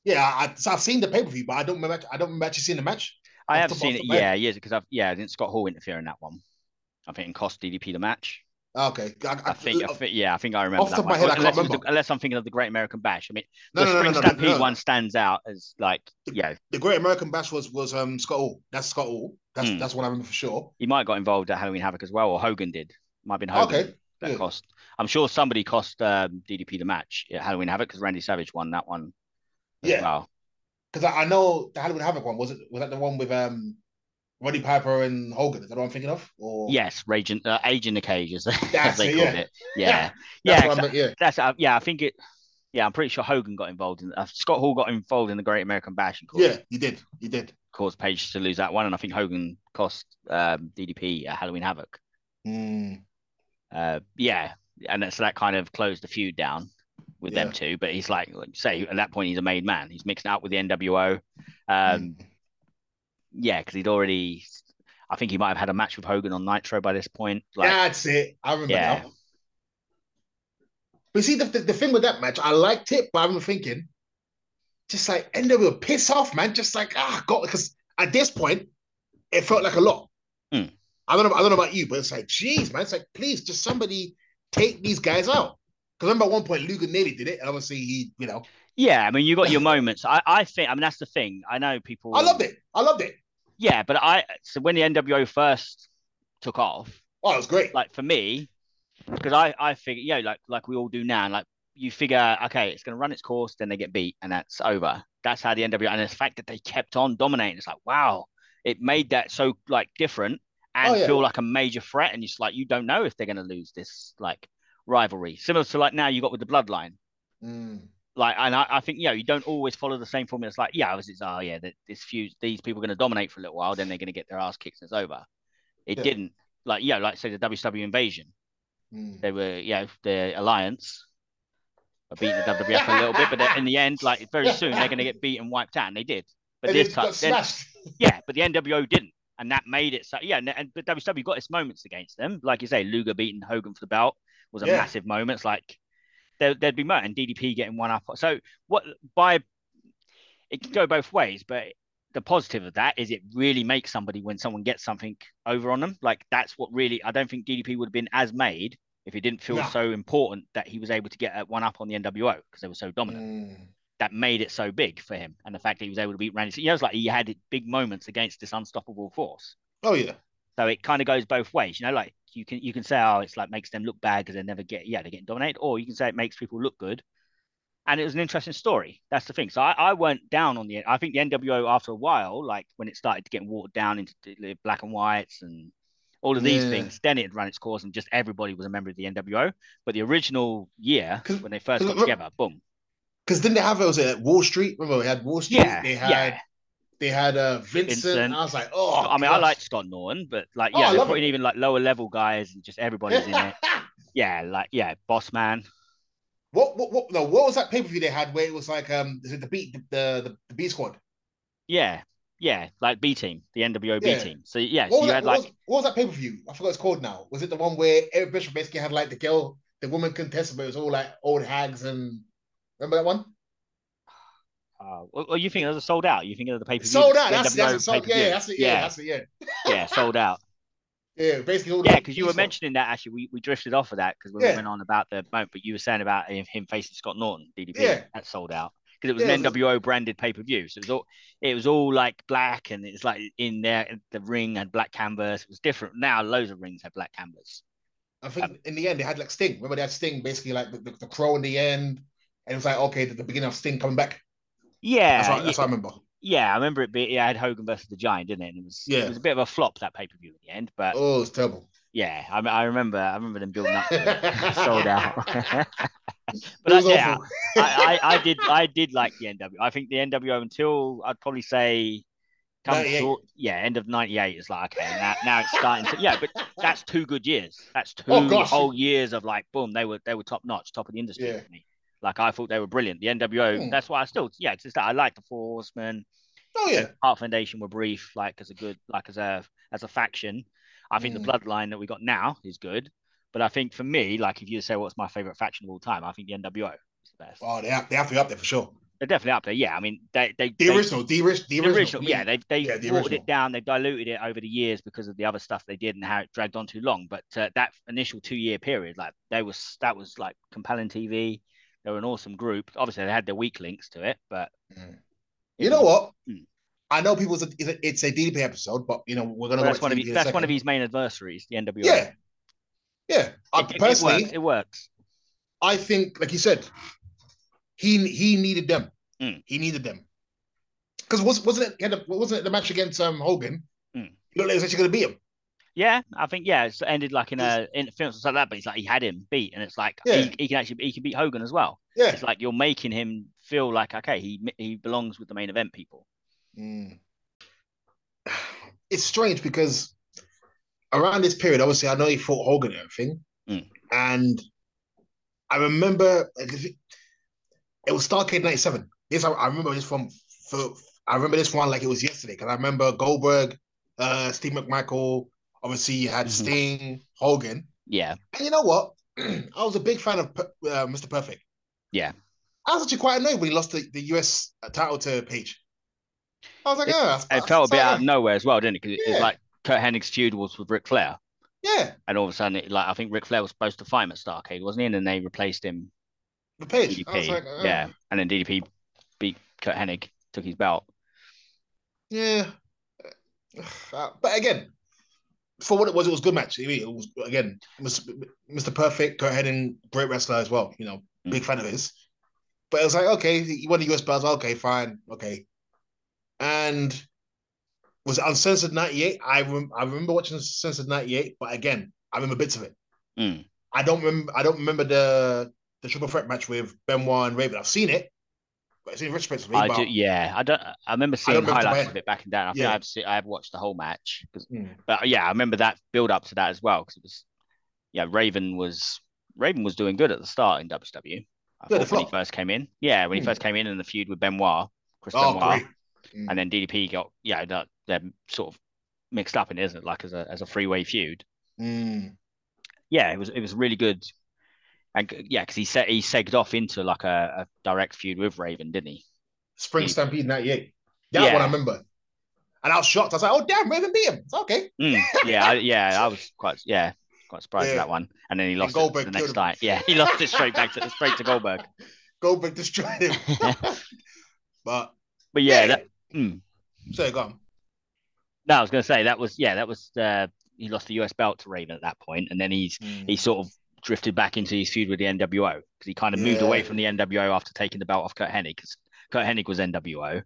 Yeah, I, so I've seen the pay per view, but I don't remember. I don't remember actually seeing the match. I have seen it. Yeah, years because I've yeah, didn't Scott Hall interfere in that one. I think it cost DDP the match. Okay, I, I, I think, I think, yeah, I think I remember. Off the top of my head, I can't remember. The, unless I'm thinking of the Great American Bash. I mean, no, the no, Spring no, no, Stampede one stands out as like, the, yeah. The Great American Bash was was um Scott Hall. That's Scott Hall. That's mm. that's what I remember for sure. He might have got involved at Halloween Havoc as well, or Hogan did. Might have been Hogan. Okay. That yeah. cost. I'm sure somebody cost um, DDP the match at Halloween Havoc because Randy Savage won that one. Yeah. Well. Because I, I know the Halloween Havoc one was it was that the one with um Roddy Piper and Hogan. Is that what I'm thinking of? Or yes, Raging, uh, Age in the Cage, as, as they it, called yeah. it. Yeah, yeah, that's, yeah. That's uh, yeah. I think it. Yeah, I'm pretty sure Hogan got involved in. Uh, Scott Hall got involved in the Great American Bash. And caused, yeah, he did. He did. Caused Page to lose that one, and I think Hogan cost um, DDP a Halloween Havoc. Mm. Uh, yeah, and so that kind of closed the feud down with yeah. them two. But he's like, like, say, at that point, he's a made man. He's mixing up with the NWO. Um, mm. Yeah, because he'd already I think he might have had a match with Hogan on Nitro by this point. Like, That's it. I remember yeah. now. But see, the, the, the, thing with that match, I liked it, but I'm thinking, just like NWO, piss off, man. Just like, ah, God, because at this point, it felt like a lot. Mm. I don't know. I don't know about you, but it's like, geez, man. It's like, please, just somebody take these guys out. Because remember, at one point, Luger nearly did it, and obviously he, you know. Yeah, I mean, you got your moments. I, I think. I mean, that's the thing. I know people. I loved it. I loved it. Yeah, but I so when the NWO first took off, oh, it was great. Like for me, because I I figure yeah, like like we all do now, like you figure okay, it's going to run its course, then they get beat, and that's over. That's how the NWO and the fact that they kept on dominating, it's like wow, it made that so like different and oh, yeah. feel like a major threat, and it's like you don't know if they're going to lose this like rivalry, similar to like now you got with the Bloodline. Mm like, and I, I, think you know you don't always follow the same formula. It's like, yeah, it's, oh yeah, that this few these people are going to dominate for a little while, then they're going to get their ass kicked and it's over. It yeah. didn't. Like, yeah, like say the WCW invasion, mm. they were, yeah, the alliance beat the WWF a little bit, but in the end, like very soon they're going to get beat and wiped out, and they did. But and this time, then, yeah, but the NWO didn't, and that made it so. Yeah, and, and but WCW got its moments against them, like you say, Luger beating Hogan for the belt was a yeah. massive moment. It's like there, would be more and DDP getting one up. So what by it can go both ways, but the positive of that is it really makes somebody when someone gets something over on them. Like that's what really I don't think DDP would have been as made if it didn't feel no. so important that he was able to get one up on the NWO because they were so dominant. Mm. That made it so big for him, and the fact that he was able to beat Randy. You know, it's like he had big moments against this unstoppable force. Oh yeah. So it kind of goes both ways. You know, like you can you can say, oh, it's like makes them look bad because they never get yeah they're getting dominated, or you can say it makes people look good. And it was an interesting story. That's the thing. So I, I went down on the. I think the NWO after a while, like when it started to get watered down into black and whites and all of these yeah. things, then it had run its course and just everybody was a member of the NWO. But the original year when they first got together, boom. Because then they have it was at Wall Street. Remember, they had Wall Street. Yeah, they had yeah. They had uh, Vincent. Vincent. I was like, oh. I mean, gosh. I like Scott Norton, but like, yeah, oh, they're putting it. even like lower level guys and just everybody's in it. Yeah, like yeah, Boss Man. What what what? No, what was that pay per view they had where it was like um is it the beat the the, the B squad? Yeah, yeah, like B team, the NWO B team. So yeah, what so you that, had what like was, what was that pay per view? I forgot it's called now. Was it the one where Eric Bischoff basically had like the girl, the woman contestant, but it was all like old hags and remember that one? Uh, well, you think it was sold out? You think of the paper sold out? That's, that's sold. Yeah, yeah, that's it. Yeah, yeah, that's it. Yeah. yeah, sold out. Yeah, basically. yeah, because you were mentioning that actually, we, we drifted off of that because we yeah. went on about the moment, but you were saying about him facing Scott Norton, DDP. Yeah, that sold out because it was yeah, an NWO branded pay per view. So it was all it was all like black, and it's like in there the ring had black canvas. It was different. Now loads of rings have black canvas. I think um, in the end they had like Sting. Remember they had Sting basically like the, the, the crow in the end, and it was like okay, the, the beginning of Sting coming back. Yeah, that's what, that's yeah. I remember. Yeah, I remember it. Being, yeah, I had Hogan versus the Giant, didn't it? And it was yeah. it was a bit of a flop that pay per view in the end. But oh, it's terrible. Yeah, I, I remember. I remember them building up. sold out. but I, yeah, I, I, I, did. I did like the NW. I think the NWO until I'd probably say. Come short, yeah, end of '98 is like okay, now, now it's starting to yeah, but that's two good years. That's oh, two oh, whole years of like boom, they were they were top notch, top of the industry yeah. Like I thought they were brilliant. The NWO. Mm. That's why I still yeah. It's just that I like the Four Horsemen. Oh yeah. Heart Foundation were brief, like as a good, like as a as a faction. I think mm. the hmm. bloodline that we got now is good, But I think for me, like if you say what's my favorite faction of all time, I think the NWO is the best. Oh, they have, they have to be up there for sure. They're definitely up there. Yeah, I mean they they the they, original, the, original, the original, original, yeah, they've they Yeah, the watered it down, they've diluted it over the years because of the other stuff they did and how it dragged on too long. But uh, that initial two year period, like they was that was like compelling TV. They were an awesome group. Obviously, they had their weak links to it, but Mm. You know what? Mm. I know people. It's a, it's a DDP episode, but you know we're gonna. Well, watch that's one of his, that's one of his main adversaries, the NWA. Yeah, yeah. I, It, it- it personally, works. It works. I think, like you said, he he needed them. Mm. He needed them because was wasn't it? He had a, wasn't it the match against um Hogan? Mm. He looked like he was actually going to beat him. Yeah, I think yeah, it's ended like in a in films like that, but it's like he had him beat, and it's like Yeah. he, he can actually he can beat Hogan as well. Yeah. It's like you're making him feel like okay, he he belongs with the main event people. Mm. It's strange because around this period, obviously, I know he fought Hogan and everything, Mm. and I remember it, it was Starcade '97. This I, I remember this from. For, I remember this one like it was yesterday because I remember Goldberg, uh, Steve McMichael. Obviously, you had Mhm. Sting, Hogan, Yeah, and you know what? I was a big fan of uh, Mr. Perfect. Yeah. I was actually quite annoyed when he lost the, the US title to Page. I was like, It- oh, that's, it felt a bit out of nowhere as well, didn't it? Because Yeah. it's like Curt Hennig's feud was with Ric Flair, Yeah, and all of a sudden, it, like I think Ric Flair was supposed to fight him at Starcade, wasn't he? And then they replaced him the Page. Was like, oh. Yeah, and then DDP beat Curt Hennig, took his belt. Yeah. Uh, but again, for what it was, it was a good match. It was again, Mr. Perfect, Curt Hennig, great wrestler as well. You know, big fan of his. But it was like, okay, he won the US belts. Okay, fine, okay. And was it Uncensored '98? I rem- I remember watching Uncensored '98, but again, I remember bits of it. Mm. I don't remember. I don't remember the the triple threat match with Benoit and Raven. I've seen it, it's in retrospect. I do, yeah. I don't. I remember seeing remember highlights of it back in down. I think Yeah. I've seen, I've watched the whole match. Mm. but yeah, I remember that build up to that as well because it was, yeah, Raven was Raven was doing good at the start in WCW. I Yeah, when he first came in. Yeah, when he Hmm. first came in in the feud with Benoit, Chris Oh, Benoit, great. Mm. and then DDP got yeah, that, they're sort of mixed up in, it, isn't it? Like as a as a three way feud. Mm. Yeah, it was it was really good. And yeah, because he said he segged off into like a, a direct feud with Raven, didn't he? Spring Mm. Stampede '98. That Yeah. one I remember. And I was shocked. I was like, "Oh damn, Raven beat him." It's okay. Mm, yeah, I, yeah, I was quite yeah quite surprised Yeah. at that one. And then he lost Goldberg the next time. Yeah, he lost it straight back to straight to Goldberg. Goldberg destroyed him. but But yeah, Yeah. that, mm. so go on. no, I was gonna say that was yeah that was uh, he lost the US belt to Raven at that point, and then he's he sort of drifted back into his feud with the NWO because he kind of moved away from the NWO after taking the belt off Curt Hennig because Curt Hennig was NWO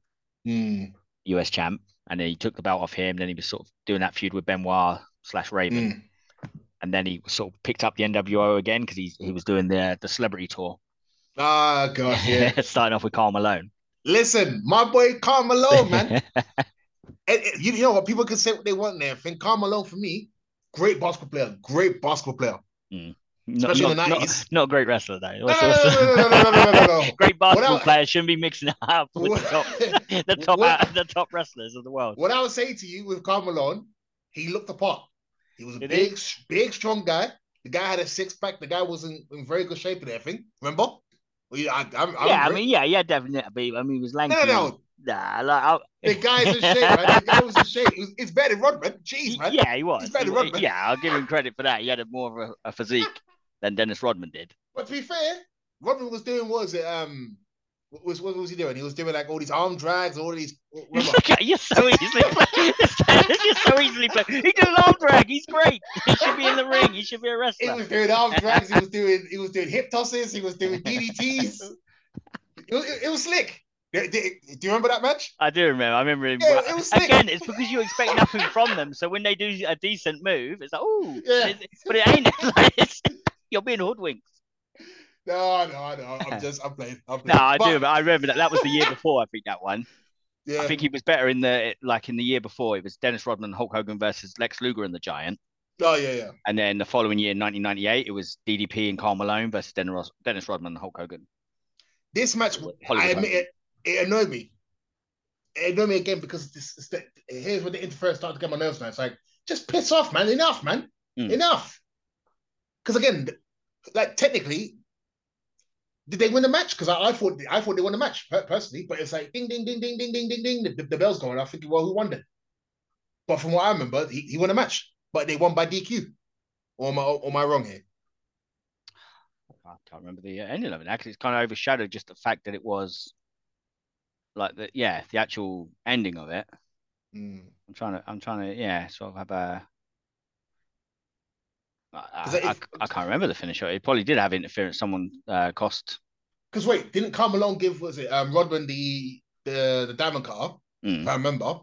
Mm. US champ, and then he took the belt off him. Then he was sort of doing that feud with Benoit slash Raven, Mm. and then he sort of picked up the NWO again because he he was doing the the celebrity tour, Ah, gosh, yeah. starting off with Karl Malone. Listen, my boy Karl Malone, man. And- and you know what? People can say what they want there. Think Karl Malone for me, great basketball player, great basketball player. Not, Especially in the 90s. not a great wrestler though. No, no, no, no, no, no, no, no, no. Great basketball I- players shouldn't be mixing it up with the top, the top, What- the top wrestlers of the world. What I would say to you with Karl Malone, he looked apart. He was a Did big, big, strong guy. The guy had a six pack. The guy was in, in very good shape and everything. Remember? Well, yeah, I, I, I yeah, I mean, yeah, yeah, definitely. I mean, he was lanky. no, no, no. Nah, like, I, The guy's in shape, man. The guy was in shape. It was, it's better than Rodman. Jeez, man. yeah, he was. He's better than Rodman. yeah, I'll give him credit for that. He had a more of a, a physique than Dennis Rodman did. But to be fair, Rodman was doing was it? Um, was what was he doing? He was doing like all these arm drags, all these. You're so easily played. you're so easily played. He did an arm drag. He's great. He should be in the ring. He should be a wrestler. He was doing arm drags. He was doing he was doing hip tosses. He was doing DDTs. It was, it, it was slick. Do, do- do you remember that match? I do remember. I remember him. Yeah, it was sick. again, it's because you expect nothing from them. So when they do a decent move, it's like, oh, Yeah. but it ain't. Like, it's, you're being hoodwinked. No, no, no. I'm just I'm playing. I'm No, playing. I But, do. But I remember that. That was the year before. I think that one. Yeah. I think he was better in the like in the year before. It was Dennis Rodman, and Hulk Hogan versus Lex Luger and the Giant. oh yeah, yeah. And then the following year, 1998, it was DDP and Karl Malone versus Dennis, Dennis Rodman and Hulk Hogan. This match, Hollywood I admit it, it annoyed me. It annoyed me again because this, this, here's when the interference started to get my nerves now. It's like, just piss off, man. Enough, man. Mm. Enough. because again, like technically, did they win the match? Because I, I, thought I thought they won the match personally, but it's like ding ding ding ding ding ding ding ding. The, the bell's going. I think well, who won it? But from what I remember, he, he won a match, but they won by DQ. Or am I, or am I wrong here? I can't remember the ending of it because it's kind of overshadowed just the fact that it was like the yeah the actual ending of it. Mm. I'm trying to I'm trying to yeah sort of have a. I, I, I, can't remember the finisher. It probably did have interference. Someone uh, cost. Because wait, didn't Karl Malone give was it um, Rodman the the the diamond car? Mm. I remember.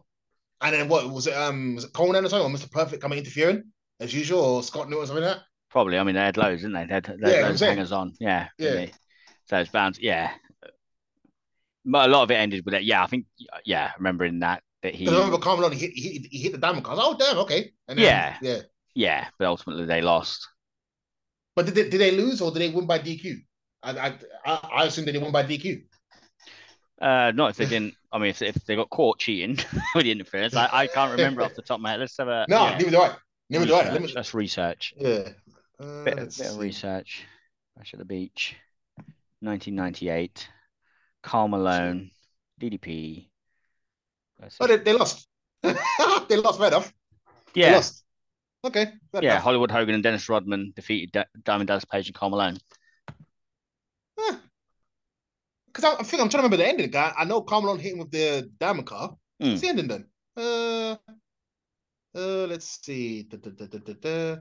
And then what was it? Um, was it Konnan or something, or Mr. Perfect coming interfering as usual, or Scott Norton or something like that? Probably. I mean, they had loads, didn't they? They had, they had yeah, loads hangers on. Yeah. Yeah. So it's bound. Yeah. But a lot of it ended with it. Yeah, I think. Yeah, remembering that that he. I remember Karl Malone, he hit, he hit, he hit the diamond cars. Oh damn! Okay. Then, yeah. Yeah. Yeah, but ultimately they lost. But did they, did they lose or did they win by DQ? I I I assume they won by DQ. Uh, not if they didn't. I mean, if, if they got caught cheating with the interference, I, I can't remember off the top of my head. Let's have a no. Yeah. Neither do I. Neither research. do I. Me... Let's research. Yeah. Uh, bit, bit of research. Bash at the Beach, 1998. Karl Malone, DDP. Oh, they, they lost. they lost right off. Yeah. Lost. Okay. Yeah, enough. Hollywood Hogan and Dennis Rodman defeated D- Diamond Dallas Page and Karl Malone. Because I, I, think I'm trying to remember the ending. Guy, I know Karl Malone hit him with the diamond car. Mm. What's the ending then? Uh, uh, let's see. Da, da, da,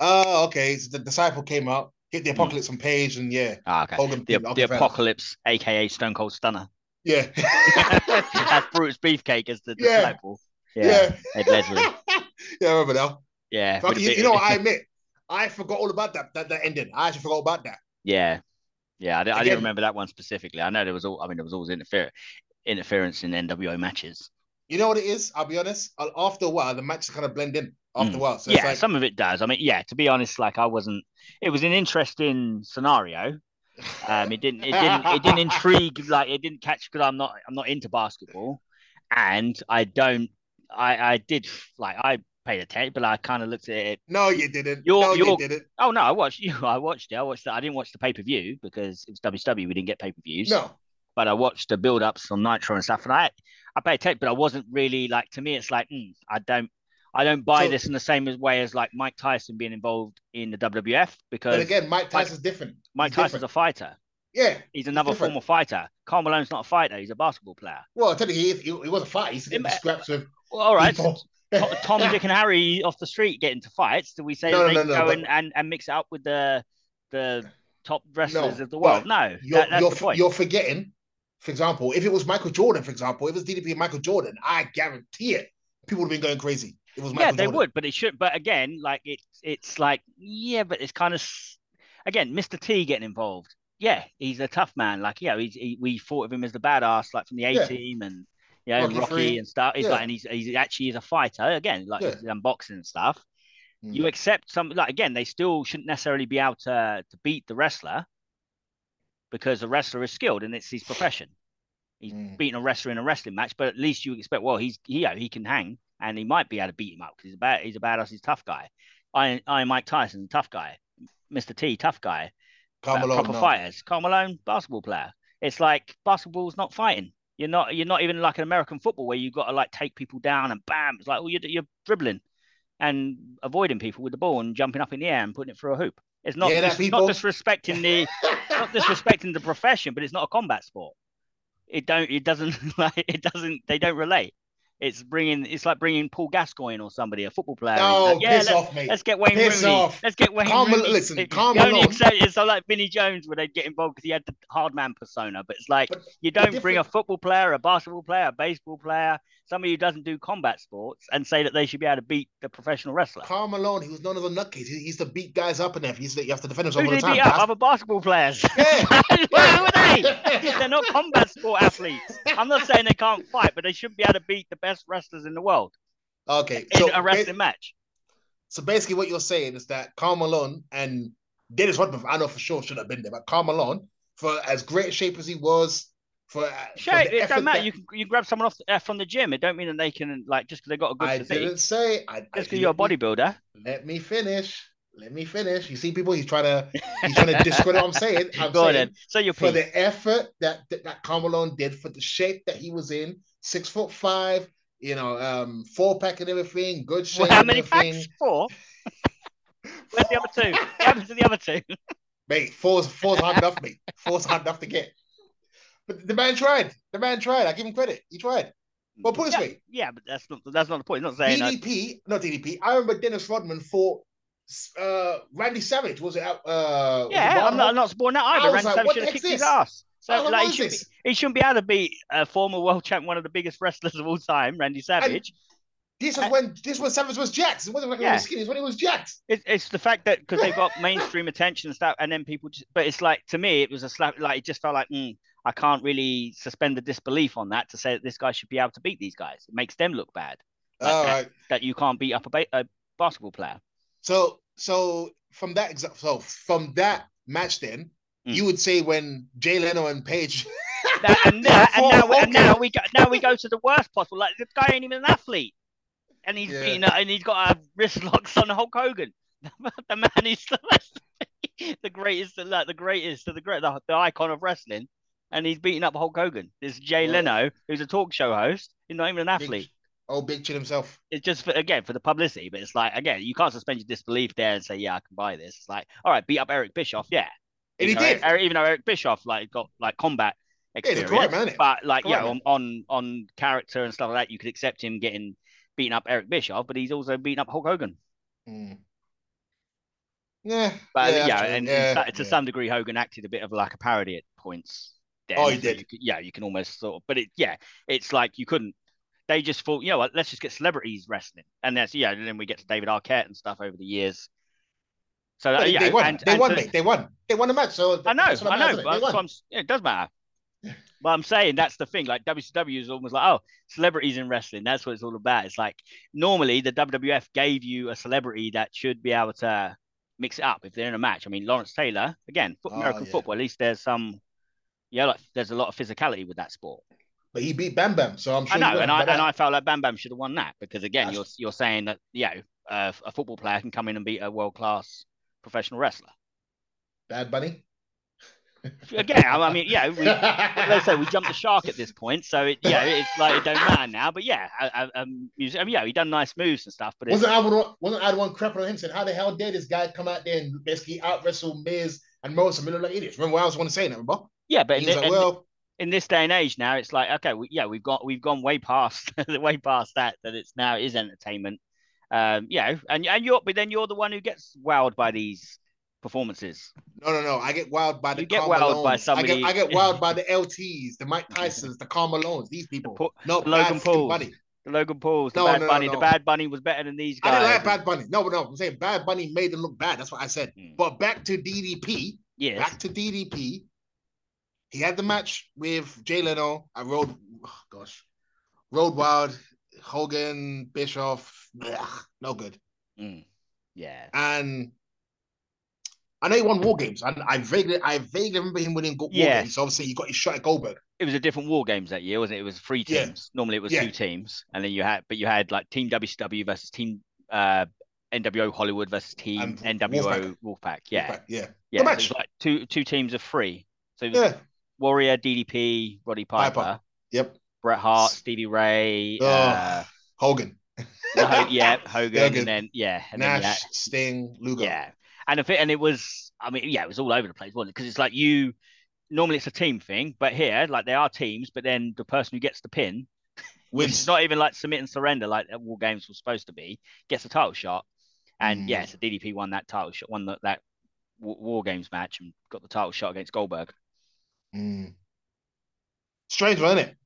Oh, okay. So the disciple came out, hit the hmm. apocalypse mm. on Page, and yeah. Ah, okay. Hogan the, the apocalypse, aka Stone Cold Stunner. Yeah. That's Brutus Beefcake as the yeah. disciple. Yeah. yeah. Ed Leslie. yeah, I remember now. Yeah. You, you, know what I admit? I forgot all about that, that that ending. I actually forgot about that. Yeah. Yeah, I, Again, I didn't remember that one specifically. I know there was all. I mean, there was always interfer- interference in NWO matches. You know what it is? I'll be honest. After a while, the matches kind of blend in. After mm. a while, so yeah, like... some of it does. I mean, yeah. To be honest, like I wasn't. It was an interesting scenario. Um, it didn't. It didn't. It didn't intrigue. Like it didn't catch because I'm not. I'm not into basketball, and I don't. I I did like I paid attention, but I kind of looked at it. No, you didn't. No, you didn't. Oh no, I watched you. I watched it. I watched. The, I didn't watch the pay per view because it was WWE. We didn't get pay per views. No. But I watched the build ups on Nitro and stuff, and I I paid attention, but I wasn't really like. To me, it's like mm, I don't. I don't buy so, this in the same way as like Mike Tyson being involved in the WWF because. But again, Mike Tyson's Mike, different. Mike Tyson's different. a fighter. Yeah, he's another former fighter. Karl Malone's not a fighter; he's a basketball player. Well, I tell you, he, he, he was a fighter. He's in scraps with. Well, all right. Tom, Dick, and Harry off the street get into fights, do we say no, they no, no, go and, and, and mix it up with the the top wrestlers of the world? No, you're, that, you're, you're, forgetting. For example, if it was Michael Jordan, for example, if it was DDP and Michael Jordan, I guarantee it, people would have been going crazy. It was Michael yeah, they Jordan. would, but it should. But again, like it's it's like yeah, but it's kind of again, Mr. T getting involved. Yeah, he's a tough man. Like yeah, he's, he, we thought of him as the badass, like from the A yeah. team and yeah, Rocky, Rocky and stuff. He's yeah. like, and he's, he's actually is a fighter again, like yeah. boxing and stuff. Mm. You accept some like again, they still shouldn't necessarily be able to to beat the wrestler because the wrestler is skilled and it's his profession. He's mm. beating a wrestler in a wrestling match, but at least you expect, well, he's he, you know, he can hang and he might be able to beat him up because he's a bad he's a badass, he's a tough guy. I I Mike Tyson, tough guy. Mr. T, tough guy. Carmelo, proper no. fighters. Karl Malone, basketball player. It's like basketball's not fighting. You're not you're not even like an American football where you've got to like take people down and bam. It's like oh you're, you're dribbling and avoiding people with the ball and jumping up in the air and putting it through a hoop. It's not yeah, dis- not disrespecting the not disrespecting the profession, but it's not a combat sport. It don't it doesn't like it doesn't they don't relate. It's bringing. It's like bringing Paul Gascoigne or somebody, a football player. No, like, yeah, piss let's, off, mate. Let's get Wayne piss Rooney. Off. Let's get Wayne calm, Rooney. Listen, it, calm only it's so like Vinnie Jones where they'd get involved because he had the hard man persona. But it's like but you don't bring a football player, a basketball player, a baseball player, somebody who doesn't do combat sports, and say that they should be able to beat the professional wrestler. Karl Malone, he was known as a nutcase. He used to beat guys up and everything. He's that you have to defend himself who all the time. Beat up? Other basketball players. Yeah. Where were they? They're not combat sport athletes. I'm not saying they can't fight, but they should be able to beat the best wrestlers in the world. Okay, in so a wrestling ba- match. So basically, what you're saying is that Karl Malone and Dennis Rodman, I know for sure should have been there, but Karl Malone, for as great shape as he was, for, uh, shape, it don't matter. That... You can you grab someone off the, uh, from the gym. It don't mean that they can like just because they got a good. I physique. didn't say. I, just because you're a bodybuilder. let me finish. let me finish. You see, people, he's trying to he's trying to discredit what I'm saying. I'm Go saying then. So you're for the effort that that, that Karl Malone did, for the shape that he was in, six foot five, you know, um, four pack and everything, good shape. Well, how many everything. packs? Four. Where's the other two? What happened to the other two? Mate, four's four's hard enough, mate. Four's hard enough to get. But the man tried. The man tried. I give him credit. He tried. Well, put it this yeah, way. yeah, but that's not that's not the point. He's not saying. DDP, not DDP. I remember Dennis Rodman fought uh, Randy Savage. Was it? Uh, was it Yeah, Wild I'm not, I'm not supporting that either. Randy like, Savage should have kicked his ass. So like, he should be, he shouldn't be able to beat a former world champ, one of the biggest wrestlers of all time, Randy Savage. This was when this was Savage was jacked. It wasn't like Yeah. was skinny. It's when he was jacked. It, it's the fact that because they got mainstream attention and stuff, and then people just. But it's like to me, it was a slap. Like it just felt like mm, I can't really suspend the disbelief on that to say that this guy should be able to beat these guys. It makes them look bad Like All that. right. that you can't beat up a, ba- a basketball player. So so from that exa- so from that match, then Mm. you would say when Jay Leno and Page. That, and, that, and, now, and now we go now we go to the worst possible. Like the guy ain't even an athlete, and he's Yeah. beating and he's got a wrist locks on Hulk Hogan. the man is the, the greatest, like the greatest, the great, the, the icon of wrestling, and he's beating up Hulk Hogan. This Jay Well- Leno, who's a talk show host, he's not even an athlete. Big, oh, Big Chin himself. It's just for, again for the publicity, but it's like again you can't suspend your disbelief there and say yeah I can buy this. It's like all right, beat up Eric Bischoff, yeah. And he did. Eric- even though Eric Bischoff like got like combat Yeah, experience, correct man, but like yeah, on, on on character and stuff like that, you could accept him getting beaten up Eric Bischoff, but he's also beaten up Hulk Hogan. Mm. Yeah. But yeah, true. and, Yeah, and to yeah. some degree, Hogan acted a bit of like a parody at points. Then, Oh, he did. you could- yeah, you can almost sort of, but it yeah, it's like you couldn't. They just thought, you know what, let's just get celebrities wrestling, and that's yeah, and then we get to David Arquette and stuff over the years. So yeah, they won. and, they and won, mate. They won. They won the match. So I know, I know. innit? But They that's won. what I'm s- yeah, it does matter. But I'm saying that's the thing. Like WCW is almost like, oh, celebrities in wrestling. That's what it's all about. It's like normally the WWF gave you a celebrity that should be able to mix it up if they're in a match. I mean, Lawrence Taylor, again, foot, Oh, American yeah. football. At least there's some, yeah, like there's a lot of physicality with that sport. But he beat Bam Bam. So I'm sure I know, and I and I felt like Bam Bam should have won that because again, That's- you're you're saying that yeah, uh, a football player can come in and beat a world class professional wrestler. Bad Bunny. Again, I mean, yeah, we, let's say we jumped the shark at this point, so it, yeah, it's like it don't matter now. But yeah, I, I, um, I mean, yeah, he done nice moves and stuff, but Wasn't I one- wasn't I the one crapping on him saying how the hell did this guy come out there and basically out wrestle Miz and Morrison Miller like idiots? Remember what I was want to say that, remember? Yeah, but in, was like, in- well, in this day and age now, it's like okay, we, yeah, we've got we've gone way past the way past that that it's now is entertainment. Um, yeah, and and you're but then you're the one who gets wowed by these performances. no, no, no. I get wild by the You get Karl wowed by Malones. I somebody- get, I get wild by the LTs, the Mike Tysons, the Karl Malones, these people. Po- the Logan Bad fucking Pauls. The Logan Pauls, the No, Bad no, no, Bunny, the. Bad Bunny was better than these I guys. didn't like Bad Bunny. No, no, I'm saying Bad Bunny made them look bad. That's what I said. Mm. But back to DDP. Yes. Back to DDP. He had the match with Jay Leno. I rode, oh gosh, Road Wild, Hogan, Bischoff. blech, no good. Mm. Yeah. And I know he won War Games. I, I vaguely, I vaguely remember him winning War Yeah. Games. So obviously, he got his shot at Goldberg. it was a different war games that year, wasn't it? It was three Yeah. teams. Normally it was Yeah. two teams, and then you had, but you had like Team WCW versus Team uh, NWO Hollywood versus Team NWO Wolfpack. Yeah, But yeah, yeah. so match. it was like two two teams of three. So it was yeah, Warrior, DDP, Roddy Piper, Piper. yep. Bret Hart, Stevie Ray. Oh, Uh, Hogan, Ho- yeah, Hogan, Hogan. and then yeah, and Nash, you had, Sting, Luger. Yeah, and if it, and it was, I mean, yeah, it was all over the place, wasn't it? Because it's like you normally it's a team thing, but here, like they are teams, but then the person who gets the pin, which is not even like submit and surrender like War Games was supposed to be, gets a title shot, and Mm. yeah, so DDP won that title shot, won that that War Games match, and got the title shot against Goldberg. Mm. Strange, wasn't it?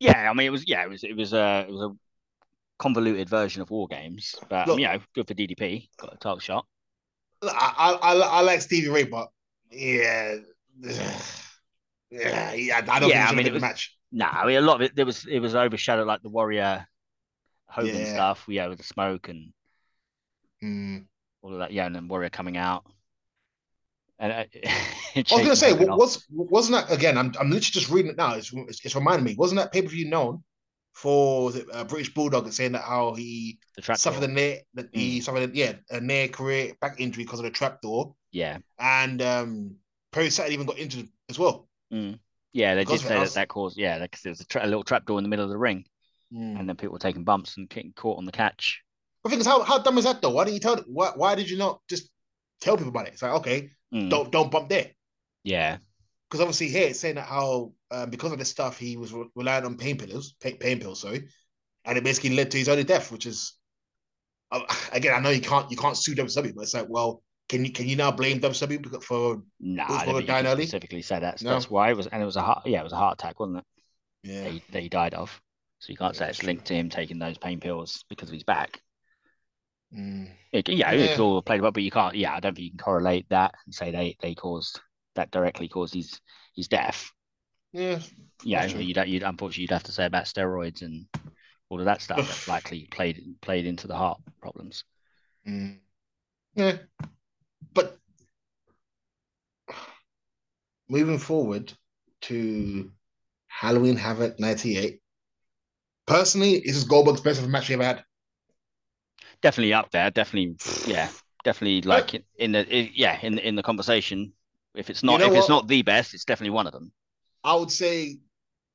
Yeah, I mean, it was yeah, it was it was a it was a convoluted version of War Games, but Look- you know, good for DDP, got a title shot. I, I, I, I like Stevie Ray, but yeah, yeah, yeah I don't Yeah, I think mean, it was match. Nah, I mean, a lot of it there was it was overshadowed like the Warrior Hogan Yeah. stuff, yeah, with the smoke and Mm. all of that. Yeah, and then Warrior coming out. And uh, I was gonna say, was wasn't that again? I'm I'm literally just reading it now. It's it's, it's reminding me. Wasn't that pay per view known for it, uh, British Bulldog saying that how he suffered a near that mm. he suffered a, yeah a near career back injury because of the trapdoor. Yeah, and um, Perry Saturn even got injured as well. Mm. Yeah, they because did say that that caused yeah because there was a, tra- a little trapdoor in the middle of the ring, mm. and then people were taking bumps and getting caught on the catch. The thing is, how, how dumb is that though? Why didn't you tell? Why, why did you not just tell people about it? It's like okay, mm. don't don't bump there. Yeah, because obviously here it's saying that how um, because of this stuff he was re- relying on pain pills, pain, pain pills, sorry, and it basically led to his early death, which is uh, again I know you can't you can't sue WWE, but it's like well can you can you now blame WWE for no nah, dying early? Specifically said that no. that's why it was and it was a heart yeah it was a heart attack wasn't it? Yeah, that he, that he died of. So you can't yeah, say it's linked to him taking those pain pills because of his back. Mm. It, yeah, yeah, it's all played about, but you can't. Yeah, I don't think you can correlate that and say they they caused that directly caused his his death. Yeah, yeah. You don't. You unfortunately you'd have to say about steroids and all of that stuff that likely played played into the heart problems. Mm. Yeah, but moving forward to Halloween Havoc '98. Personally, this is Goldberg's best match he ever had. Definitely up there. Definitely, yeah. Definitely like in the yeah in in the conversation if it's not you know if what? it's not the best, it's definitely one of them. I would say,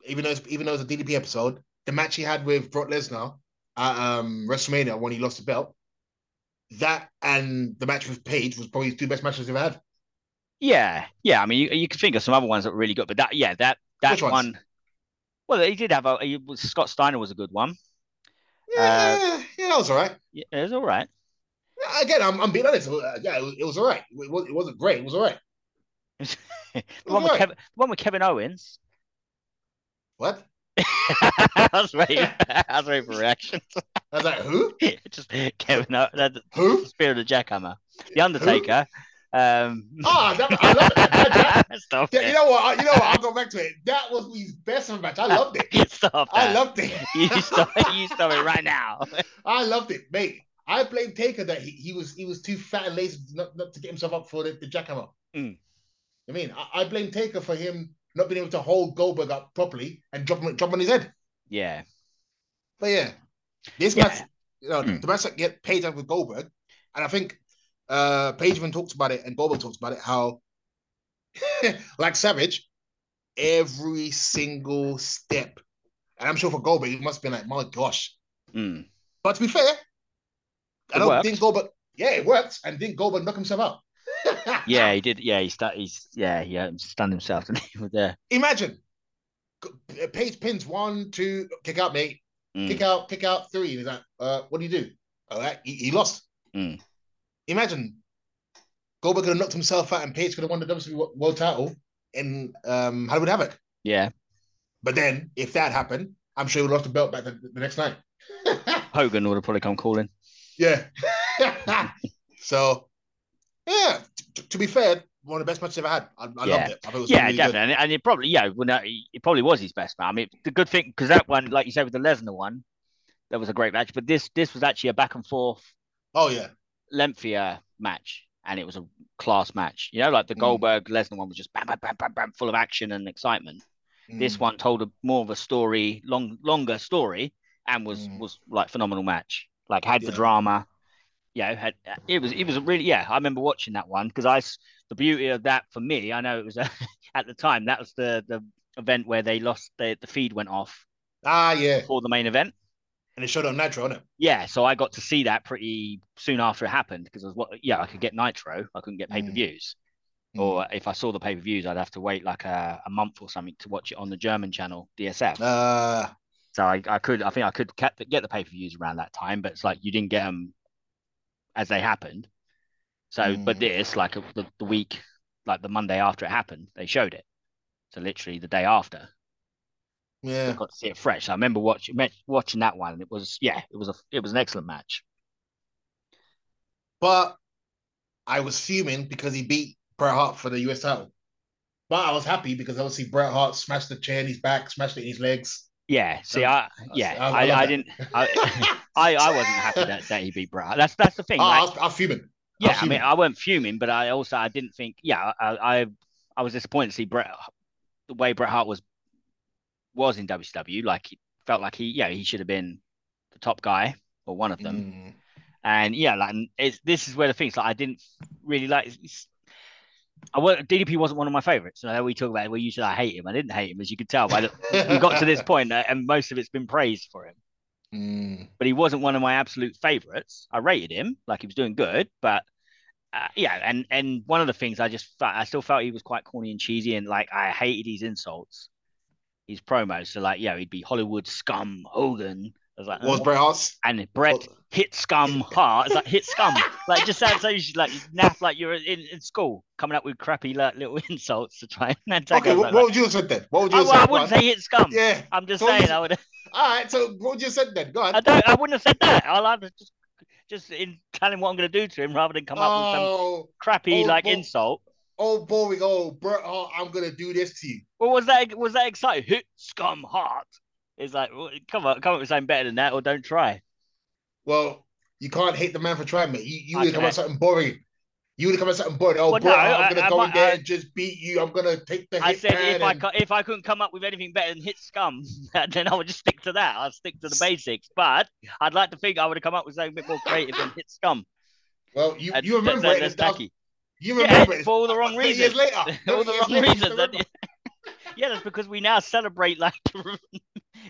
even though it's, even though it's a DDP episode, the match he had with Brock Lesnar at um, WrestleMania when he lost the belt, that and the match with Page was probably the two best matches they've had. Yeah, yeah. I mean, you, you can think of some other ones that were really good, but that yeah, that that one. Well, he did have a. He, Scott Steiner was a good one. Yeah, uh, yeah, that was all right. Yeah, it was all right. Again, I'm, I'm being honest. Yeah, it was, it was all right. It, was, it wasn't great. It was all right. the, one with Kevin, the one with Kevin Owens. What? I was waiting. I was waiting for reaction. I was like, who? Just Kevin Owens. Who? Spirit of the Jackhammer. The Undertaker. Who? Um, oh, that, I love it. That, that, yeah, you know what? You know what? I'll go back to it. That was his best match. I loved it. Stop. That. I loved it. you stop. You stop it right now. I loved it, mate. I blame Taker that he, he was he was too fat and lazy not, not to get himself up for the, the jackhammer. Mm. I mean, I, I, blame Taker for him not being able to hold Goldberg up properly and drop him, drop on his head. Yeah. But yeah, this yeah. match, you know, mm. the match that get paid out with Goldberg, and I think uh Page even talks about it and Goldberg talks about it, how like Savage, every single step. And I'm sure for Goldberg, it must have been like, my gosh. Mm. But to be fair, it I don't worked. think Goldberg, yeah, it worked. And didn't Goldberg knock himself out? yeah, he did. Yeah, he start. He's yeah, he um, stunned himself with there. Imagine, Page pins one, two, kick out, mate. Mm. Kick out, kick out, three. And he's like, uh, what do you do? All right, he, he lost. Mm. Imagine, Goldberg could have knocked himself out, and Page could have won the WWE World Title in um, Halloween Havoc. Yeah. But then, if that happened, I'm sure he would have lost the belt back the, the next night. Hogan would have probably come calling. Yeah. so yeah, t- to be fair, one of the best matches I've ever had. I, I yeah. loved it. I it yeah, really definitely, good. and it probably yeah, well, no, it probably was his best match. I mean, the good thing because that one, like you said with the Lesnar one, that was a great match. But this this was actually a back and forth. Oh yeah, lengthier match, and it was a class match. You know, like the mm. Goldberg Lesnar one was just bam, bam, bam, bam, bam, full of action and excitement. Mm. This one told a more of a story, long, longer story, and was mm. was like phenomenal match. Like had yeah. the drama, yeah, had, it was it was really yeah. I remember watching that one because I the beauty of that for me, I know it was a, at the time that was the the event where they lost the the feed went off. Ah, yeah, for the main event, and it showed on Nitro, didn't it? Yeah, so I got to see that pretty soon after it happened because I was what yeah I could get Nitro, I couldn't get pay per views. Mm. Or if I saw the pay per views, I'd have to wait like a, a month or something to watch it on the German channel DSF. Uh, so I, I could I think I could get the, get the pay per views around that time, but it's like you didn't get them as they happened. So, mm. but this, like the, the week, like the Monday after it happened, they showed it. So literally the day after. Yeah, I got to see it fresh. I remember watching watching that one. It was yeah, it was a it was an excellent match. But I was fuming because he beat Bret Hart for the US title. But I was happy because obviously Bret Hart smashed the chair in his back, smashed it in his legs. Yeah, see, I yeah, I, I, I didn't, I, I, I wasn't happy that, that he beat Bret. That's that's the thing. Oh, like, I, was, I was fuming. Yeah, I, I mean, I wasn't fuming, but I also I didn't think. Yeah, I I, I was disappointed to see Bret the way Bret Hart was was in WCW. Like he felt like he, yeah, he should have been the top guy or one of them. Mm. And yeah, like it's this is where the things like I didn't really like. I DDP wasn't one of my favorites. So we talk about it, well, you said I hate him. I didn't hate him, as you could tell. But we got to this uh, and most of it's been praised for him. Mm. But he wasn't one of my absolute favorites. I rated him like he was doing good, but uh, yeah, and and one of the things I just felt, I still felt he was quite corny and cheesy, and like I hated his insults, his promos. So like, yeah, he'd be Hollywood scum Hogan. I was like, was oh. Bret Hart? And Bret what? hit scum Hart. It's like hit scum. like just sounds so you should like naff like you're in, in school coming up with crappy like, little insults to try and Okay, what, like, what would you have said then? What would you have I, said? I wouldn't say hit scum. Yeah. I'm just saying I would. All right, so what would you have said then? Go on. I don't. I wouldn't have said that. I'll have just just in telling what I'm going to do to him rather than come up oh, with some oh, crappy oh, like insult. Oh, boring. Oh, Bret Hart, I'm going to do this to you. Well, was that was that exciting? Hit scum heart. It's like, well, come on, come up with something better than that, or don't try. Well, you can't hate the man for trying, mate. You, you would come up with something boring. You would have come up with something boring. Oh, well, bro, no, I'm gonna I, go I, in there and just beat you. I'm gonna take the. Hit. I said if and... I if I couldn't come up with anything better than hit scum, then I would just stick to that. I'd stick to the basics. But I'd like to think I would have come up with something a bit more creative than hit scum. Well, you you remember that, it. That's tacky. You remember yeah, it for all the wrong reasons. Years later, for all the wrong reasons. yeah, that's because we now celebrate like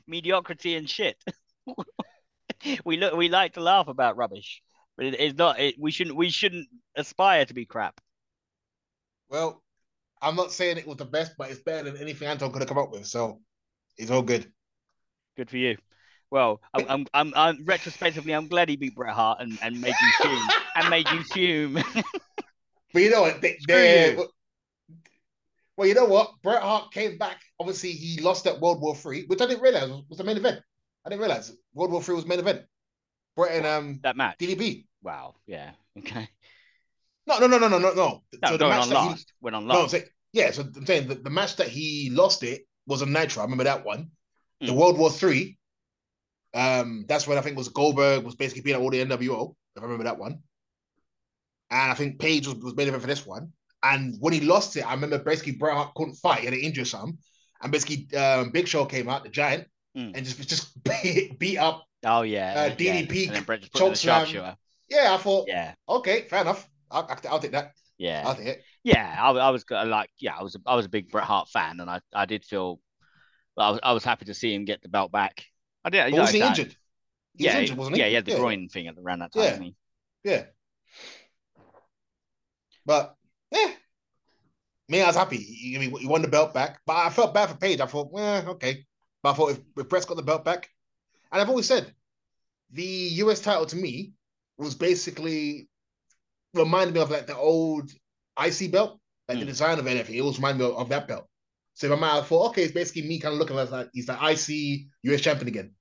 mediocrity and shit. we look, we like to laugh about rubbish, but it, it's not. It, we shouldn't. We shouldn't aspire to be crap. Well, I'm not saying it was the best, but it's better than anything Anton could have come up with. So it's all good. Good for you. Well, I'm, I'm, I'm, I'm retrospectively, I'm glad he beat Bret Hart and, and made you fume and made you fume. But you know what? They, they, well, you know what? Bret Hart came back. Obviously, he lost at World War Three, which I didn't realize was, the main event. I didn't realize World War Three was main event. Bret and um that match. DDP. Wow. Yeah. Okay. No, no, no, no, no, no, no. no so the match on that last. He, went on last. No, I'm saying, yeah. So I'm saying the, the match that he lost it was on Nitro. I remember that one. Mm. The World War Three. Um, that's when I think was Goldberg was basically beating all the NWO. If I remember that one. And I think Page was, was main event for this one. And when he lost it, I remember basically Bret Hart couldn't fight, he had an injury some. And basically um, Big Show came out, the giant, mm. and just just beat, beat up Oh yeah, uh, DDP, yeah. choke slam. Yeah, I thought. Yeah. Okay, fair enough. I'll, I'll take that. Yeah, I'll take it. Yeah, I, I was like, yeah, I was, I was a big Bret Hart fan, and I, I did feel, I was, I was happy to see him get the belt back. I did. But was he injured? He yeah, was injured, wasn't he? Yeah, he had the yeah. groin thing at the around that time. Yeah. yeah. But yeah, me, I was happy. He, he, won the belt back, but I felt bad for Page. I thought, well, okay. But I thought if, if Bret's got the belt back, and I've always said the US title to me was basically reminded me of like the old IC belt, like mm. the hmm. design of anything. It was reminded me of, of, that belt. So in my mind, I thought, okay, it's basically me kind of looking like he's the IC US champion again.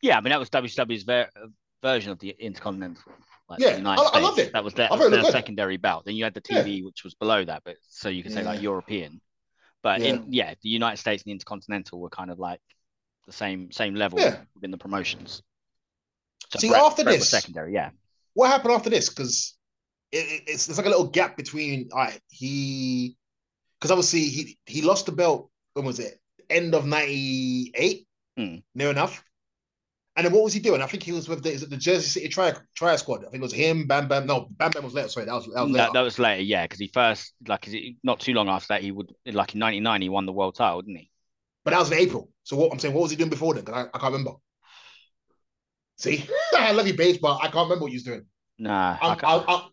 Yeah, I mean that was WWE's ver- version of the Intercontinental. Like yeah, I, I, loved it. That was their, their secondary belt. Then you had the TV, yeah. which was below that, but so you can say yeah. like European. But yeah. in yeah, the United States and the Intercontinental were kind of like the same same level within the promotions. So See, Bret, after Bret this, secondary, yeah. What happened after this? Because it, it's there's like a little gap between all right, he because obviously he he lost the belt when was it end of '98, mm. near enough. And then what was he doing? I think he was with the, the Jersey City Tri Tri Squad. I think it was him, Bam Bam. No, Bam Bam was later. Sorry, that was that was later. That, that was later, yeah, because he first like not too long after that he would like in '99 he won the world title, didn't he? But that was in April. So what I'm saying, what was he doing before then? Because I, I can't remember. See, I love you, Bates, but I can't remember what he was doing. Nah, because I, I,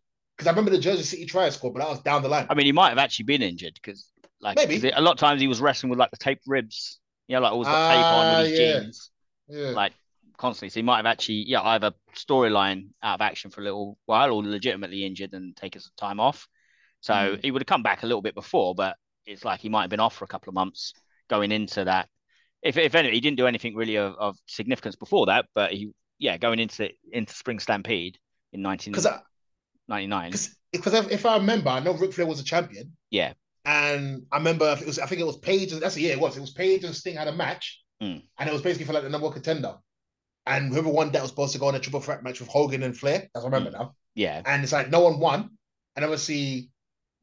I, remember the Jersey City Tri squad, but that was down the line. I mean, he might have actually been injured because, like, maybe a lot of times he was wrestling with like the taped ribs. You know, like always got uh, tape on with his yeah. jeans, yeah. like constantly. So he might have actually, yeah, either storyline out of action for a little while or legitimately injured and taken some time off. So mm. he would have come back a little bit before, but it's like he might have been off for a couple of months going into that. If if any, he didn't do anything really of, of significance before that, but he yeah going into into Spring Stampede in 1999. Because if, if I remember, I know Ric Flair was a champion. Yeah. And I remember it was I think it was Page and that's the year it was. It was Page and Sting had a match, mm. and it was basically for like the number one contender. And whoever won that was supposed to go on a triple threat match with Hogan and Flair. As I remember mm. now. Yeah. And it's like no one won. And obviously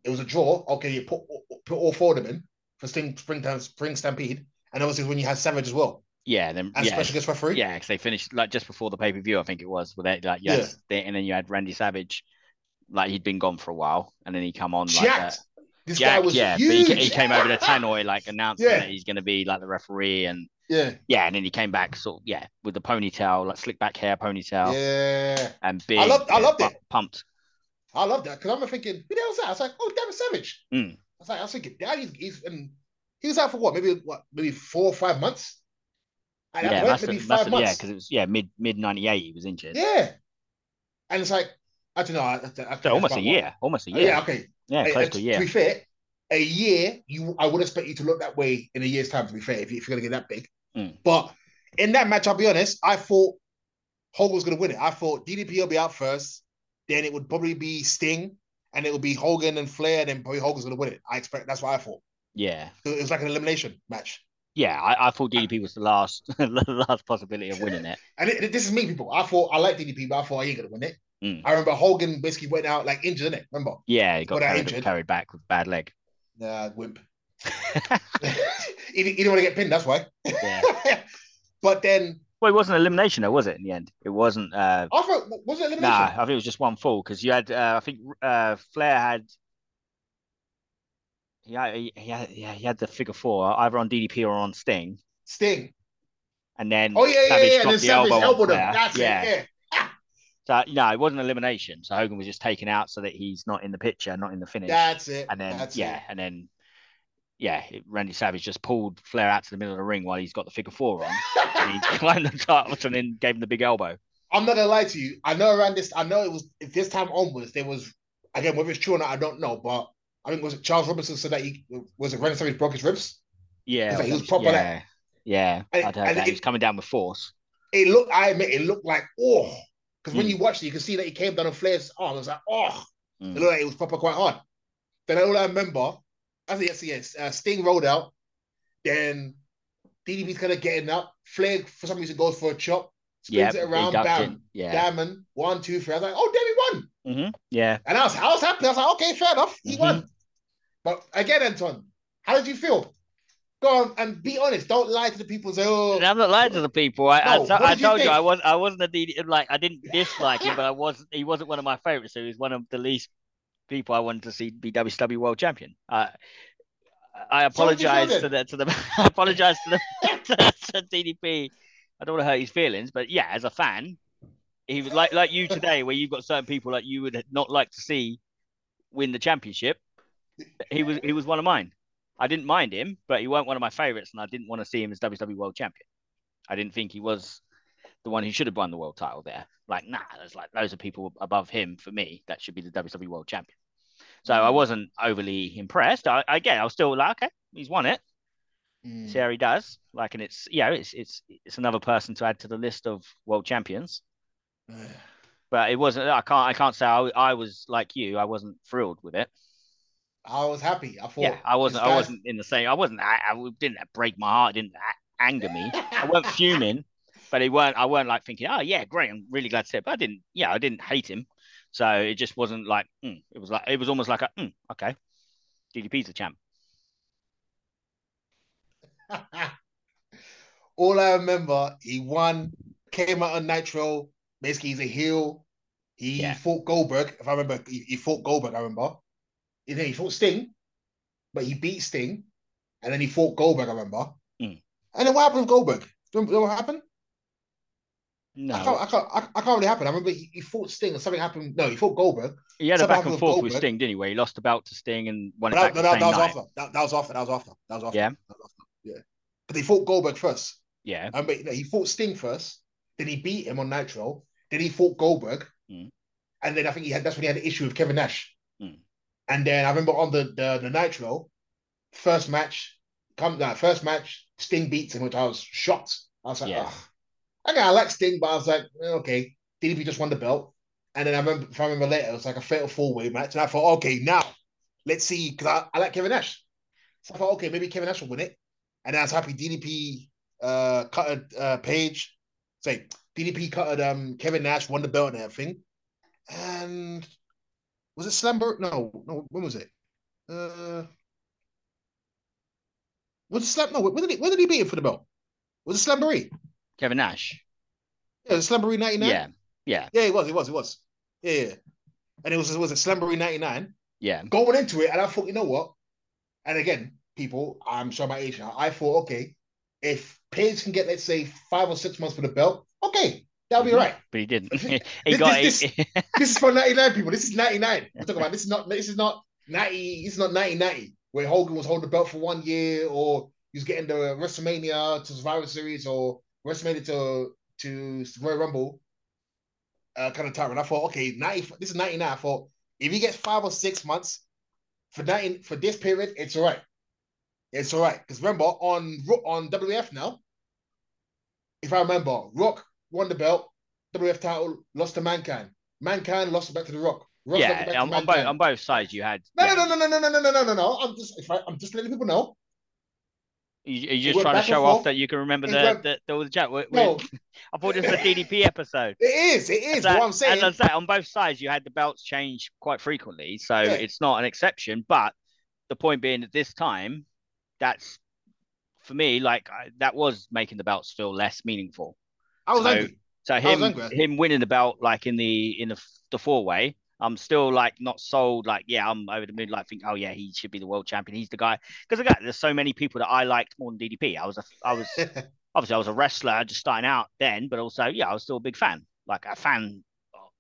it was a draw. Okay, you put put all four of them in for Sting Springtime Spring Stampede, and obviously when you had Savage as well. Yeah, then and yeah, special guest referee. yeah, because they finished like just before the pay per view, I think it was. Where they like had, they- and then you had Randy Savage, like he'd been gone for a while, and then he come on like Jacked. that. This guy Jack, was yeah, huge. but he, he came over to Tannoy like announcing Yeah. that he's going to be like the referee, and Yeah, yeah, and then he came back sort of yeah with the ponytail, like slick back hair ponytail, yeah. and big. I loved- I loved it. Pumped. I love that because I'm thinking, who the hell's that? I was like, oh, Devin Savage. Mm. I was like, I was thinking, Dad, he's, he's and he was out for what? Maybe what? Maybe four or five months. Yeah, point, maybe have, five must have, yeah, because it was yeah mid mid '98 he was injured. Yeah. And it's like, I don't know. I, I, I So almost a year, almost a what- year. yeah, okay. yeah, close to a year. To be fair, a year, you I would expect you to look that way in a year's time, to be fair, if, you, if you're going to get that big. Mm. But in that match, I'll be honest, I thought Hogan was going to win it. I thought DDP will be out first, then it would probably be Sting, and it would be Hogan and Flair, and then probably Hogan's going to win it. I expect that's what I thought. Yeah, So It was like an elimination match. yeah. I, I thought DDP was the last the last possibility of winning it. And it, it- this is me, people. I thought I like DDP, but I thought I ain't going to win it. Mm. I remember Hogan basically went out like injured, innit? Remember? Yeah, he got Got carried, injured. carried back with bad leg. Nah, wimp. he, didn't- he didn't want to get pinned, that's why. Yeah. but then Well, it wasn't elimination, though, was it? In the end, it wasn't. Uh, I thought was it elimination? nah, I think it was just one fall because you had. Uh, I think uh, Flair had. Yeah, he, he had. Yeah, he had the figure four either on DDP or on Sting, Sting. and then Oh yeah, yeah, Savage yeah. And dropped then the Savage elbow elbowed him. That's yeah. it. Yeah. So no, it wasn't elimination. So Hogan was just taken out so that he's not in the picture, not in the finish. That's it. and then That's yeah, it. and then yeah, Randy Savage just pulled Flair out to the middle of the ring while he's got the figure four on. and he climbed the title and then gave him the big elbow. I'm not gonna lie to you. I know around this. I know it was this time onwards there was again whether it's true or not. I don't know, but I think was it Charles Robinson said that he was it Randy Savage broke his ribs. Yeah, like he was yeah, proper like- yeah. And- I'd heard that. he was coming down with force. It looked. I admit it looked like oh, because when Mm. you watch it, you can see that he came down on Flair's arm. It was like oh, Mm. it looked like it was proper quite hard. Then all I remember, I think yes, yes, uh, Sting rolled out. Then DDP's kind of getting up. Flair for some reason goes for a chop, spins it around, bam, it. Yeah, diamond, one, two, three. I was like, oh, he won. hmm yeah. And I was, I was happy. I was like, okay, fair enough, he Mhm. won. But again, Anton, how did you feel? Go on and be honest. Don't lie to the people. Say, oh, I'm not lying to the people. I, I, No, I did you told you. I was I wasn't a like I didn't dislike him, but I wasn't he wasn't one of my favorites. So he was one of the least people I wanted to see be WCW World Champion. I I So what did you feel apologize to the to the I apologize to the to, to DDP. I don't want to hurt his feelings, but yeah, as a fan, he was like like you today, where you've got certain people that you would not like to see win the championship. He was he was one of mine. I didn't mind him, but he weren't one of my favorites, and I didn't want to see him as WWE World Champion. I didn't think he was the one who should have won the world title there. Like, nah, there's like loads of people above him for me that should be the WWE World Champion. So I wasn't overly impressed. I, I get, I was still like, okay, he's won it. mm, See how he does. Like, and it's yeah, it's it's it's another person to add to the list of world champions. But it wasn't. I can't. I can't say I, I was like you. I wasn't thrilled with it. I was happy. I thought, Yeah, I wasn't. I wasn't in the same. I wasn't. I, I didn't break my heart. Didn't anger me. I weren't fuming, but it weren't. I weren't like thinking, oh yeah, great. I'm really glad to see it. But I didn't. Yeah, I didn't hate him. So it just wasn't like. Mm. It was like. It was almost like a. Mm, okay, DDP's the champ. All I remember, he won, came out on Nitro. Basically, he's a heel. He Yeah. fought Goldberg. If I remember, he, he fought Goldberg. I remember. And then he fought Sting, but he beat Sting, and then he fought Goldberg. I remember. Mm. And then what happened with Goldberg? Do you remember what happened? No, I can't. I can't. I, I can't really happen. I remember he, he fought Sting, and something happened. No, he fought Goldberg. he had a back and with forth with Sting, didn't he? Where he lost the belt to Sting and won it But back that, the that, same that was night. after. That, that was after. That was after. That was after. Yeah. Was after. Yeah. But he fought Goldberg first. Yeah, I mean, he fought Sting first, then he beat him on Nitro, then he fought Goldberg, Mm. and then I think he had that's when he had an issue with Kevin Nash. And then I remember on the the, the Nitro, first match, come that first match, Sting beats him, which I was shocked. I was like, Yeah. okay, I like Sting, but I was like, eh, okay, DDP just won the belt. And then I remember, if I remember later, it was like a fatal four way match, and I thought, okay, now let's see, because I, I like Kevin Nash. So I thought, okay, maybe Kevin Nash will win it. And then I was happy DDP uh cut a uh, page. Say DDP cut um Kevin Nash won the belt and everything. And was it Slamber? No, no, when was it? Uh was it Slam? No, when did he when did he beat him for the belt? Was it Slamboree? Kevin Nash. Yeah, was Slamboree 99? Yeah. Yeah. Yeah, it was, it was, it was. Yeah, yeah. And it was, it was a Slamboree 99. Yeah. Going into it, and I thought, you know what? And again, people, I'm sure my age now, I thought, okay, if Page can get, let's say, five or six months for the belt, okay, that'll be right. But he didn't. he This- got this- it. This is for 99 people. This is 99. We're talking about this is not this is not 90, this is not 1990, where Hogan was holding the belt for one year, or he's getting the WrestleMania to Survivor Series or WrestleMania to to Royal Rumble uh, kind of time. And I thought, okay, 90, this is 99. I thought if he gets five or six months for 90, for this period, it's all right. It's all right. Because remember, on on WF now, if I remember, Rock won the belt, WF title, lost to Mankind. Mankind lost it back to the Rock. Rock it yeah. On, on both on both sides, you had. No, yeah. no, no, no, no, no, no, no, no, no, no. I'm just, if I, I'm just letting people know. You, are just trying to show off that you can remember It the went- the, the, the chat? We- we- No, I thought this was a DDP episode. it is, it is. So, what I'm saying. As I said, on both sides, you had the belts change quite frequently, so Yeah. it's not an exception. But the point being, at this time, that's for me like I, that was making the belts feel less meaningful. I was so- angry. So him angry. him winning the belt like in the in the, the four way, I'm still like not sold. Like yeah, I'm over the moon. Like think oh yeah, he should be the world champion. He's the guy because again, there's so many people that I liked more than DDP. I was a I was obviously I was a wrestler just starting out then, but also yeah, I was still a big fan, like a fan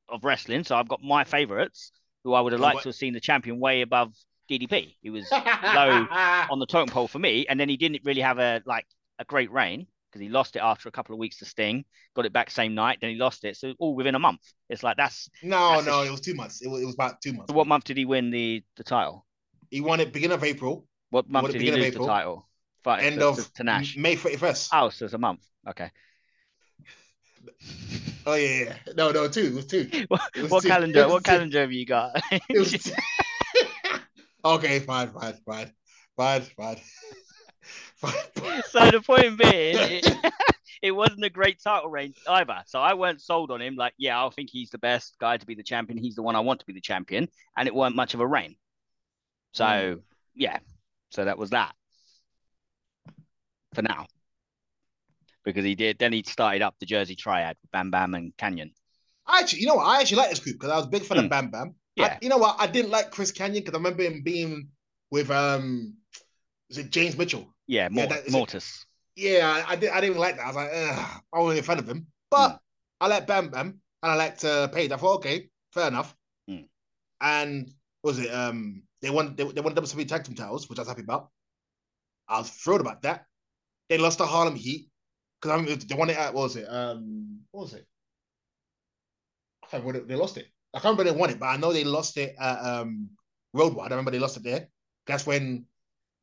of wrestling. So I've got my favorites who I would have liked to have seen the champion way above DDP. He was low on the totem pole for me, and then he didn't really have a like a great reign because he lost it after a couple of weeks to Sting, got it back same night, then he lost it. So all within a month. It's like that's No, That's no, sh- it was two months. It was, it was about two months. so what month did he win the the title? He won it beginning of April, What month did he beginning of the April. title? Fight end to, of to, to Nash. May 31st. Oh, so it's a month. Okay. Oh yeah, yeah. No, no, two. It was two. what was what two- calendar? What two. calendar have you got? It was two. okay, fine, fine, fine, fine, fine. So the point being, it, it wasn't a great title reign either. So I weren't sold on him. Like, yeah, I think he's the best guy to be the champion. He's the one I want to be the champion, and it weren't much of a reign. So Mm. yeah, so that was that for now. Because he did, then he started up the Jersey Triad with Bam Bam and Kanyon. I actually, you know what? I actually like this group because I was a big fan Hmm. of Bam Bam. Yeah. I- you know what? I didn't like Chris Kanyon because I remember him being with um, was it James Mitchell? Yeah, Mort- that is it. Mortis. Yeah, I, I, did, I didn't like that. I was like, I wasn't a fan of him. But Hmm. I like Bam Bam and I liked uh, Page. I thought, okay, fair enough. Hmm. And what was it? Um, they won they, they won WWE tag team titles, which I was happy about. I was thrilled about that. They lost to Harlem Heat because I mean, they won it at what was it? Um, what was it? I can't remember. They lost it. I can't remember they won it, but I know they lost it at um Road Wild. I remember they lost it there. That's when,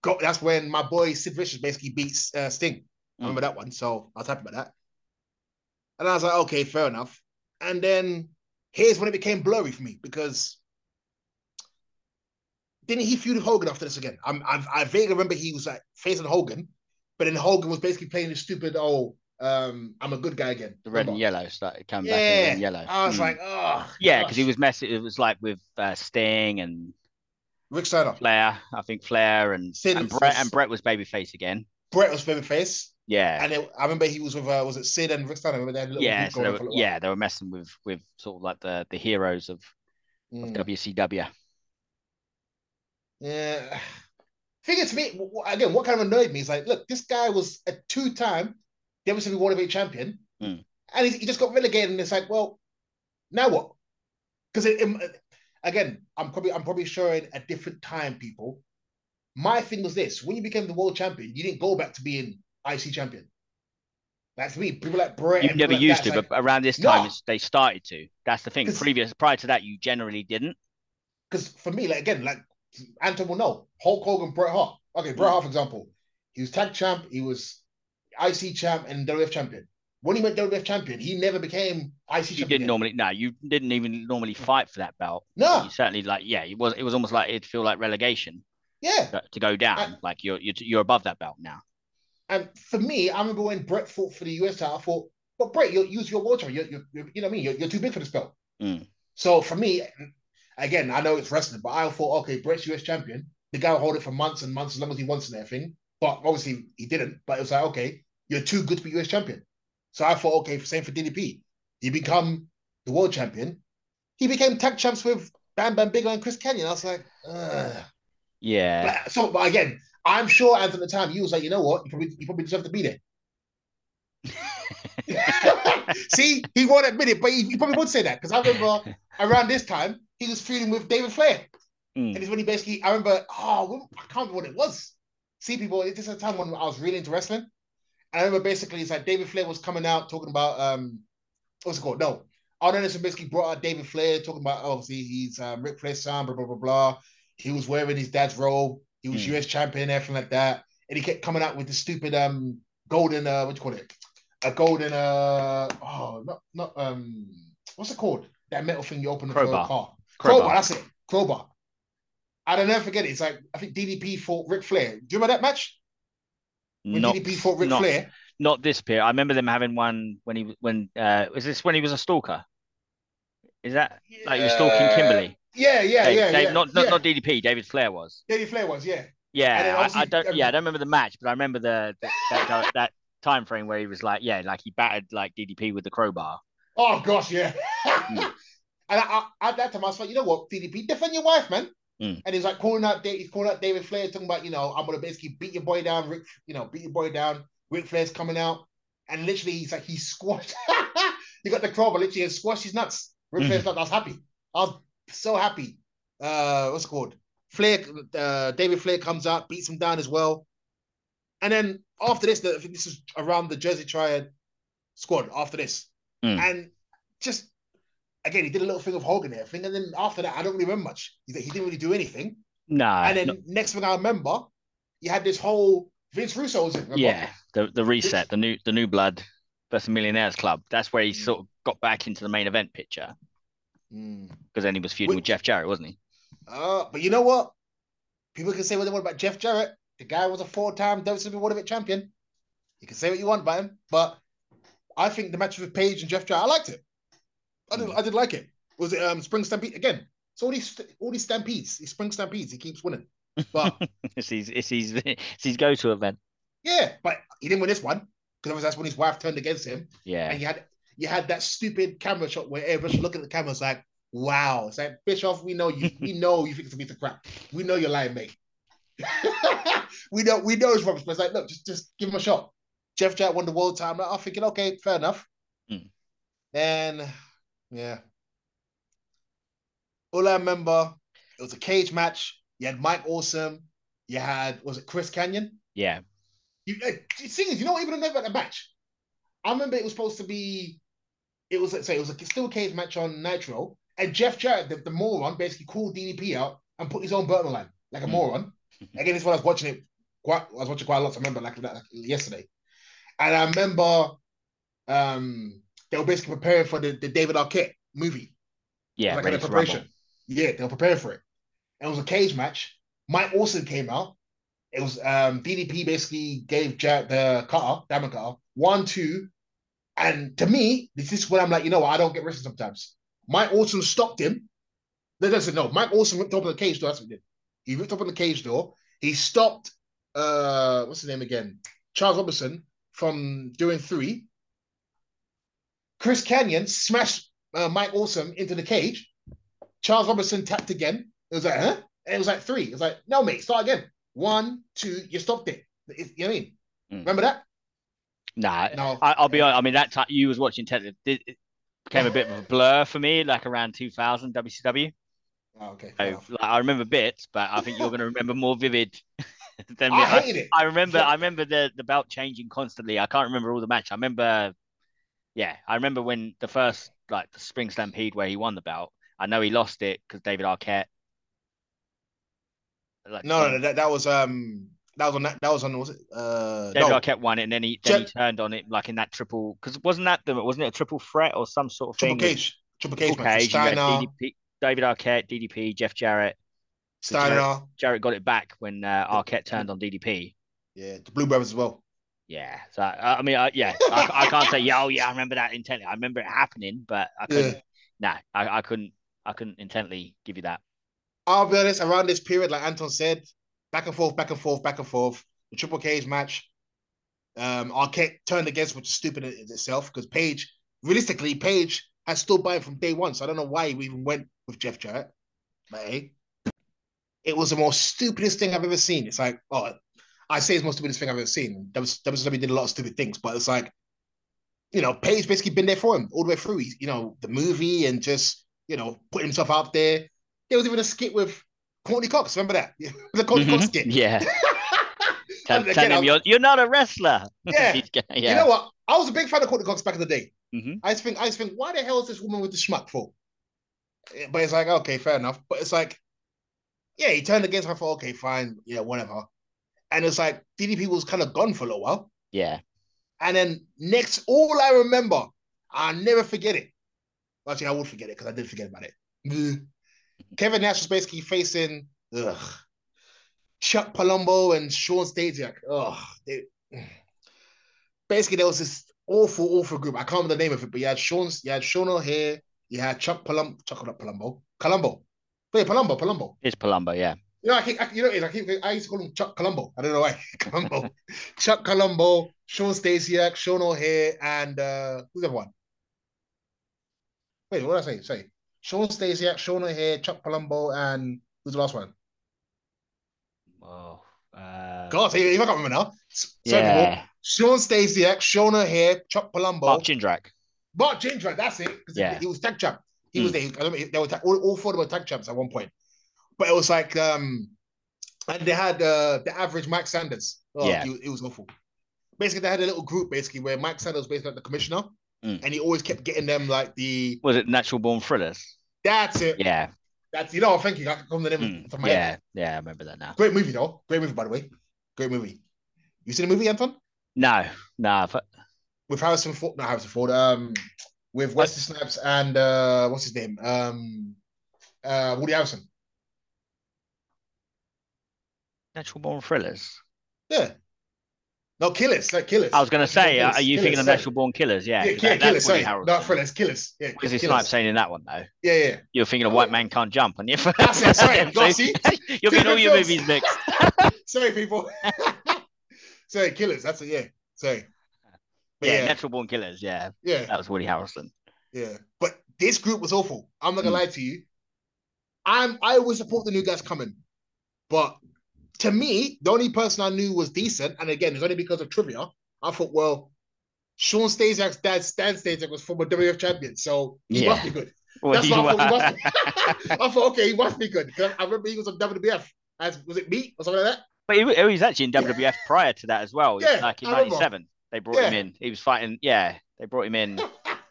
go, that's when my boy Sid Vicious basically beats uh, Sting. I remember that one, so I was happy about that. And I was like, okay, fair enough. And then here's when it became blurry for me because didn't he feud with Hogan after this again? I'm, I, I vaguely remember he was like facing Hogan, but then Hogan was basically playing this stupid, oh, um, I'm a good guy again. The red and yellow started coming back in Yeah, yellow. I was Mm. like, oh, yeah, because he was messing. It was like with uh, Sting and Rick Steiner. Flair. I think Flair and Sid and Bret and Bret was babyface again. Bret was babyface, Yeah, and it, I remember he was with uh, was it Sid and Rick Steiner? Remember they had a little yeah, so they were, for a little while? yeah, they were messing with with sort of like the the heroes of, of Mm. WCW. Yeah. Thing is, to me, again, what kind of annoyed me is like, look, this guy was a two-time WCW World Heavyweight Champion, Mm. and he, he just got relegated. And it's like, well, now what? Because again, I'm probably I'm probably showing a different time, people. My thing was this: when you became the world champion, you didn't go back to being IC champion. That's me. People like Bret. You and never like used that, to, it's but around this time they started to. That's the thing. Previous prior to that, you generally didn't. because for me, like again, like Anton will know Hulk Hogan, Bret Hart. Okay, Bret Mm. Hart, for example, he was tag champ, he was IC champ, and WF champion. When he went WF champion, he never became IC You champion. didn't normally. No, you didn't even normally fight for that belt. No, You certainly like. Yeah, it was. It was almost like it'd feel like relegation yeah. to- go down. I- like you're you're you're above that belt now. And for me, I remember when Bret fought for the US title, I thought, but Bret, you're use your champion. You're, you're, you're, you know what I mean? You're, you're too big for this belt. Mm. So for me, again, I know it's wrestling, but I thought, okay, Bret's US champion. The guy will hold it for months and months as long as he wants and everything. But obviously he didn't. But it was like, okay, you're too good to be US champion. So I thought, okay, same for DDP. He become the world champion. He became tag champs with Bam Bam Bigelow and Chris Kanyon. I was like, Ugh. yeah. But, so, but again, I'm sure at the time he was like, you know what, you probably you probably deserve to be there. See, he won't admit it, but he, he probably would say that because I remember around this time he was feuding with David Flair, Mm. and it's when he basically I remember. Oh, I can't remember what it was. See, people, this is a time when I was really into wrestling, I remember basically it's like David Flair was coming out talking about um, what's it called? No, Arn Anderson basically brought out David Flair talking about obviously he's um, Ric Flair's son, blah blah blah blah. He was wearing his dad's robe. He was Mm. US champion, everything like that, and he kept coming out with the stupid um golden uh what do you call it? A golden uh oh not not um what's it called? That metal thing you open the car. Crowbar. Crowbar. that's it. Crowbar. I don't never forget it. It's like I think DDP fought Ric Flair. Do you remember that match? When Not, DDP fought Ric not, Flair. not this period. I remember them having one when he when uh was this when he was a stalker? Is that like he was stalking Uh, Kimberly? Yeah, yeah, Dave- yeah, Dave- yeah. Not not yeah. not DDP. David Flair was. David Flair was, yeah. Yeah, I, I don't. Yeah, I don't remember the match, but I remember the, the that, that time frame where he was like, yeah, like he battered like DDP with the crowbar. Oh gosh, yeah. Mm. And I, I, at that time, I was like, you know what, DDP, defend your wife, man. Mm. And he's like calling out, he's calling out David Flair, talking about, you know, I'm gonna basically beat your boy down, Ric, you know, beat your boy down. Ric Flair's coming out, and literally, he's like, he squashed. he got the crowbar, literally, and squashed his nuts. Ric Mhm. Flair's nuts. I was happy. I was so happy. Uh, what's it called? Flair, uh, David Flair comes out, beats him down as well. And then after this, the, I think this is around the Jersey Triad squad. After this, Mm. and just again, he did a little thing of Hogan and everything, and then after that, I don't really remember much. He, he didn't really do anything. No, and then no- next thing I remember, you had this whole Vince Russo was in. remember? yeah, the the reset, the new the new blood versus Millionaires Club. That's where he Mm. sort of got back into the main event picture Mm. because then he was feuding Wait. with Jeff Jarrett, wasn't he? Uh, but you know what? People can say what they want about Jeff Jarrett. The guy was a four-time WWE World champion. You can say what you want about him, but I think the match with Page and Jeff Jarrett, I liked it. I did. I did like it. Was it um Spring Stampede again? So all these all these stampedes, these Spring Stampedes, he keeps winning. But it's his it's his it's his go to event. yeah, but he didn't win this one because that's when his wife turned against him, Yeah, and you had you had that stupid camera shot where everyone's looking at the camera, it's like, wow, it's like Bischoff, we know you, we know you think it's a piece of crap, we know you're lying, mate. we know we know it's rubbish, but it's like, look, just just give him a shot. Jeff Jack won the world time. I'm thinking, okay, fair enough. Mm. And yeah, all I remember, it was a cage match. You had Mike Awesome. You had was it Chris Kanyon? yeah, You, uh, the thing is, you don't even know about the match. I remember it was supposed to be, it was say it was a still a cage match on Nitro, and Jeff Jarrett, the, the moron, basically called DDP out and put his own belt on the line like a Mm. moron. Again, this is when I was watching it. Quite, I was watching quite a lot. I remember like that like, yesterday, and I remember um they were basically preparing for the, the David Arquette movie. yeah. like in preparation. Rumble. Yeah, they were preparing for it. And it was a cage match. Mike Awesome came out. It was um DDP basically gave Jack the cutter, diamond cutter, one, two. And to me, this is when I'm like, you know what, I don't get wrestling sometimes. Mike Awesome stopped him. No, no, no. Mike Awesome ripped open the cage door. That's what he did. He ripped open the cage door. He stopped uh what's his name again? Charles Robinson from doing three. Chris Kanyon smashed uh, Mike Awesome into the cage. Charles Robinson tapped again. It was like, huh? And it was like three. It was like, no, mate, start again. One, two, you stopped it. It- you know what I mean? Mm. Remember that? Nah, No. I, I'll be honest. I mean, that time you was watching Ted. It, it became a bit of a blur for me, like around 2000 WCW. Oh, okay. So, like, I remember bits, but I think you're going to remember more vivid than me. I I, it. I remember. I remember the the belt changing constantly. I can't remember all the match. I remember. Yeah, I remember when the first like the Spring Stampede where he won the belt. I know he lost it because David Arquette. Like, No, no, no, that, that was um that was on that that was on was it uh David no, Arquette won it, and then he then he turned on it like in that triple because wasn't that the wasn't it a triple threat or some sort of triple thing? cage. Triple cage Triple cage, Steiner, DDP, David Arquette, DDP, Jeff Jarrett. Steiner, Jarrett got it back when uh, Arquette turned on DDP. yeah, the Blue Brothers as well. Yeah, so I, I mean, I, yeah, I, I can't say yeah, oh yeah, I remember that intently. I remember it happening, but I couldn't. Nah, I, I couldn't. I couldn't intently give you that. I'll be honest, around this period, like Anton said, back and forth, back and forth, back and forth. The Triple Cage match. Um, Arquette turned against, which is stupid in itself because Page, realistically, Page has stood by him from day one. So I don't know why we even went with Jeff Jarrett. But hey, it was the most stupidest thing I've ever seen. It's like, oh, I say it's the most stupidest thing I've ever seen. WWE did a lot of stupid things, but it's like, you know, Page basically been there for him all the way through. He's, you know, the movie and just, you know, putting himself out there. There was even a skit with Courteney Cox. Remember that? the Courteney mm-hmm. Cox skit. Yeah. tell, tell him you're, you're not a wrestler. Yeah. yeah. You know what? I was a big fan of Courteney Cox back in the day. Mm-hmm. I just think, I just think, why the hell is this woman with the schmuck for? But it's like, okay, fair enough. But it's like, yeah, he turned against her for okay, fine, yeah, whatever. And it's like DDP was kind of gone for a little while. Yeah. And then next, all I remember, I'll never forget it. Actually, I would forget it because I did forget about it. Kevin Nash was basically facing ugh, Chuck Palumbo and Shawn Stasiak. Ugh, they, basically, there was this awful, awful group. I can't remember the name of it, but you had Sean, you had Sean O'Haire, you had Chuck Palumbo, Chuck not Palumbo, Wait, Palumbo, Palumbo. It's Palumbo, yeah. You know, I keep, I, you know, I keep, I used to call him Chuck Colombo. I don't know why. Columbo, Chuck Colombo, Shawn Stasiak, Sean O'Haire, and uh, who's the one? Wait, what did I say? Say Shawn Stasiak, Sean O'Haire, Chuck Colombo, and who's the last one? Oh, uh... God, see, if I can't remember now. Yeah. People, Shawn Stasiak, Sean O'Haire, Chuck Palumbo, Mark Jindrak. Mark Jindrak, that's it. Yeah. He, he was tag champ. He mm. was there. I don't know, they were ta- all, all four of them were tag champs at one point. But it was like, um, and they had uh, the average Mike Sanders. Oh, yeah. It, was awful. Basically, they had a little group basically where Mike Sanders was basically like the commissioner, mm. and he always kept getting them like the. Was it Natural Born Thrillers? That's it. Yeah. That's you know. I'm thinking I can come the name mm. from my yeah, head. Yeah, I remember that now. Great movie though. Great movie by the way. Great movie. You seen the movie, Anton? No, no. But... With Harrison Ford, not Harrison Ford. Um, with Wesley Snipes and uh, what's his name? Um, uh, Woody Harrelson. Natural Born Thrillers. Yeah. No, Killers, like Killers. I was going to say, killers, are you killers, thinking of Natural Born Killers? Yeah, yeah, yeah Killers. Sorry, not Thrillers, Killers. Yeah, Wesley Snipes saying in that one though. Yeah, yeah. You're thinking of White Man Can't Jump, and you're. That's it. Sorry. You're getting all your movies mixed. sorry, people. sorry, Killers. That's it. Yeah. Sorry. Yeah, yeah, Natural Born Killers. Yeah. Yeah. That was Woody Harrelson. Yeah, but this group was awful. I'm not gonna mm. lie to you. I'm I always support the new guys coming, but to me, the only person I knew was decent, and again, it's only because of trivia. I thought, well, Shawn Stasiak's dad, Stan Stasiak, was former WF champion, so he yeah. must be good. Well, That's what I thought. He must I thought, okay, he must be good. I remember he was on WWF as was it me or something like that. But he, he was actually in WWF yeah. prior to that as well. Yeah, like in '97, they brought yeah. him in. He was fighting. Yeah, they brought him in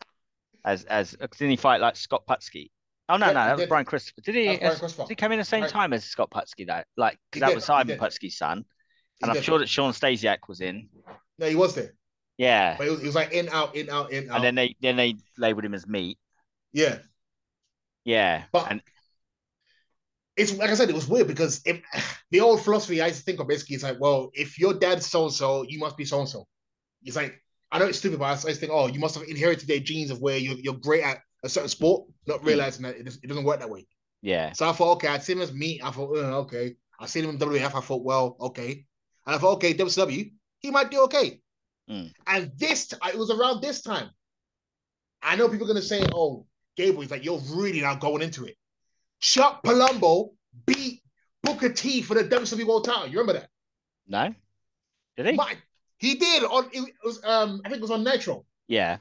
as as didn't he fight like Scott Putski? Oh no, yeah, no, that was Brian Christopher. Did he? As, did he come in the same right. time as Scott Putski? That like because that did, was Simon Putski's son, and I'm sure that Shawn Stasiak was in. No, he was there. Yeah, but it was, it was like in out in out in out. And then they then they labeled him as meat. Yeah. Yeah, but and it's like I said, it was weird because if, the old philosophy I used to think of basically is like, well, if your dad's so and so, you must be so and so. It's like I know it's stupid, but I just think, oh, you must have inherited their genes of where you're, you're great at a certain sport, not realizing that it, it doesn't work that way. Yeah. So I thought, okay, I'd seen him as me. I thought, uh, okay. I seen him in WWF. I thought, well, okay. And I thought, okay, WCW, he might do okay. Mm. And this, it was around this time. I know people are going to say, oh, Gable, he's like, you're really not going into it. Chuck Palumbo beat Booker T for the WCW World Title. You remember that? No. Did he? My, he did on it was um I think it was on Nitro. Yeah.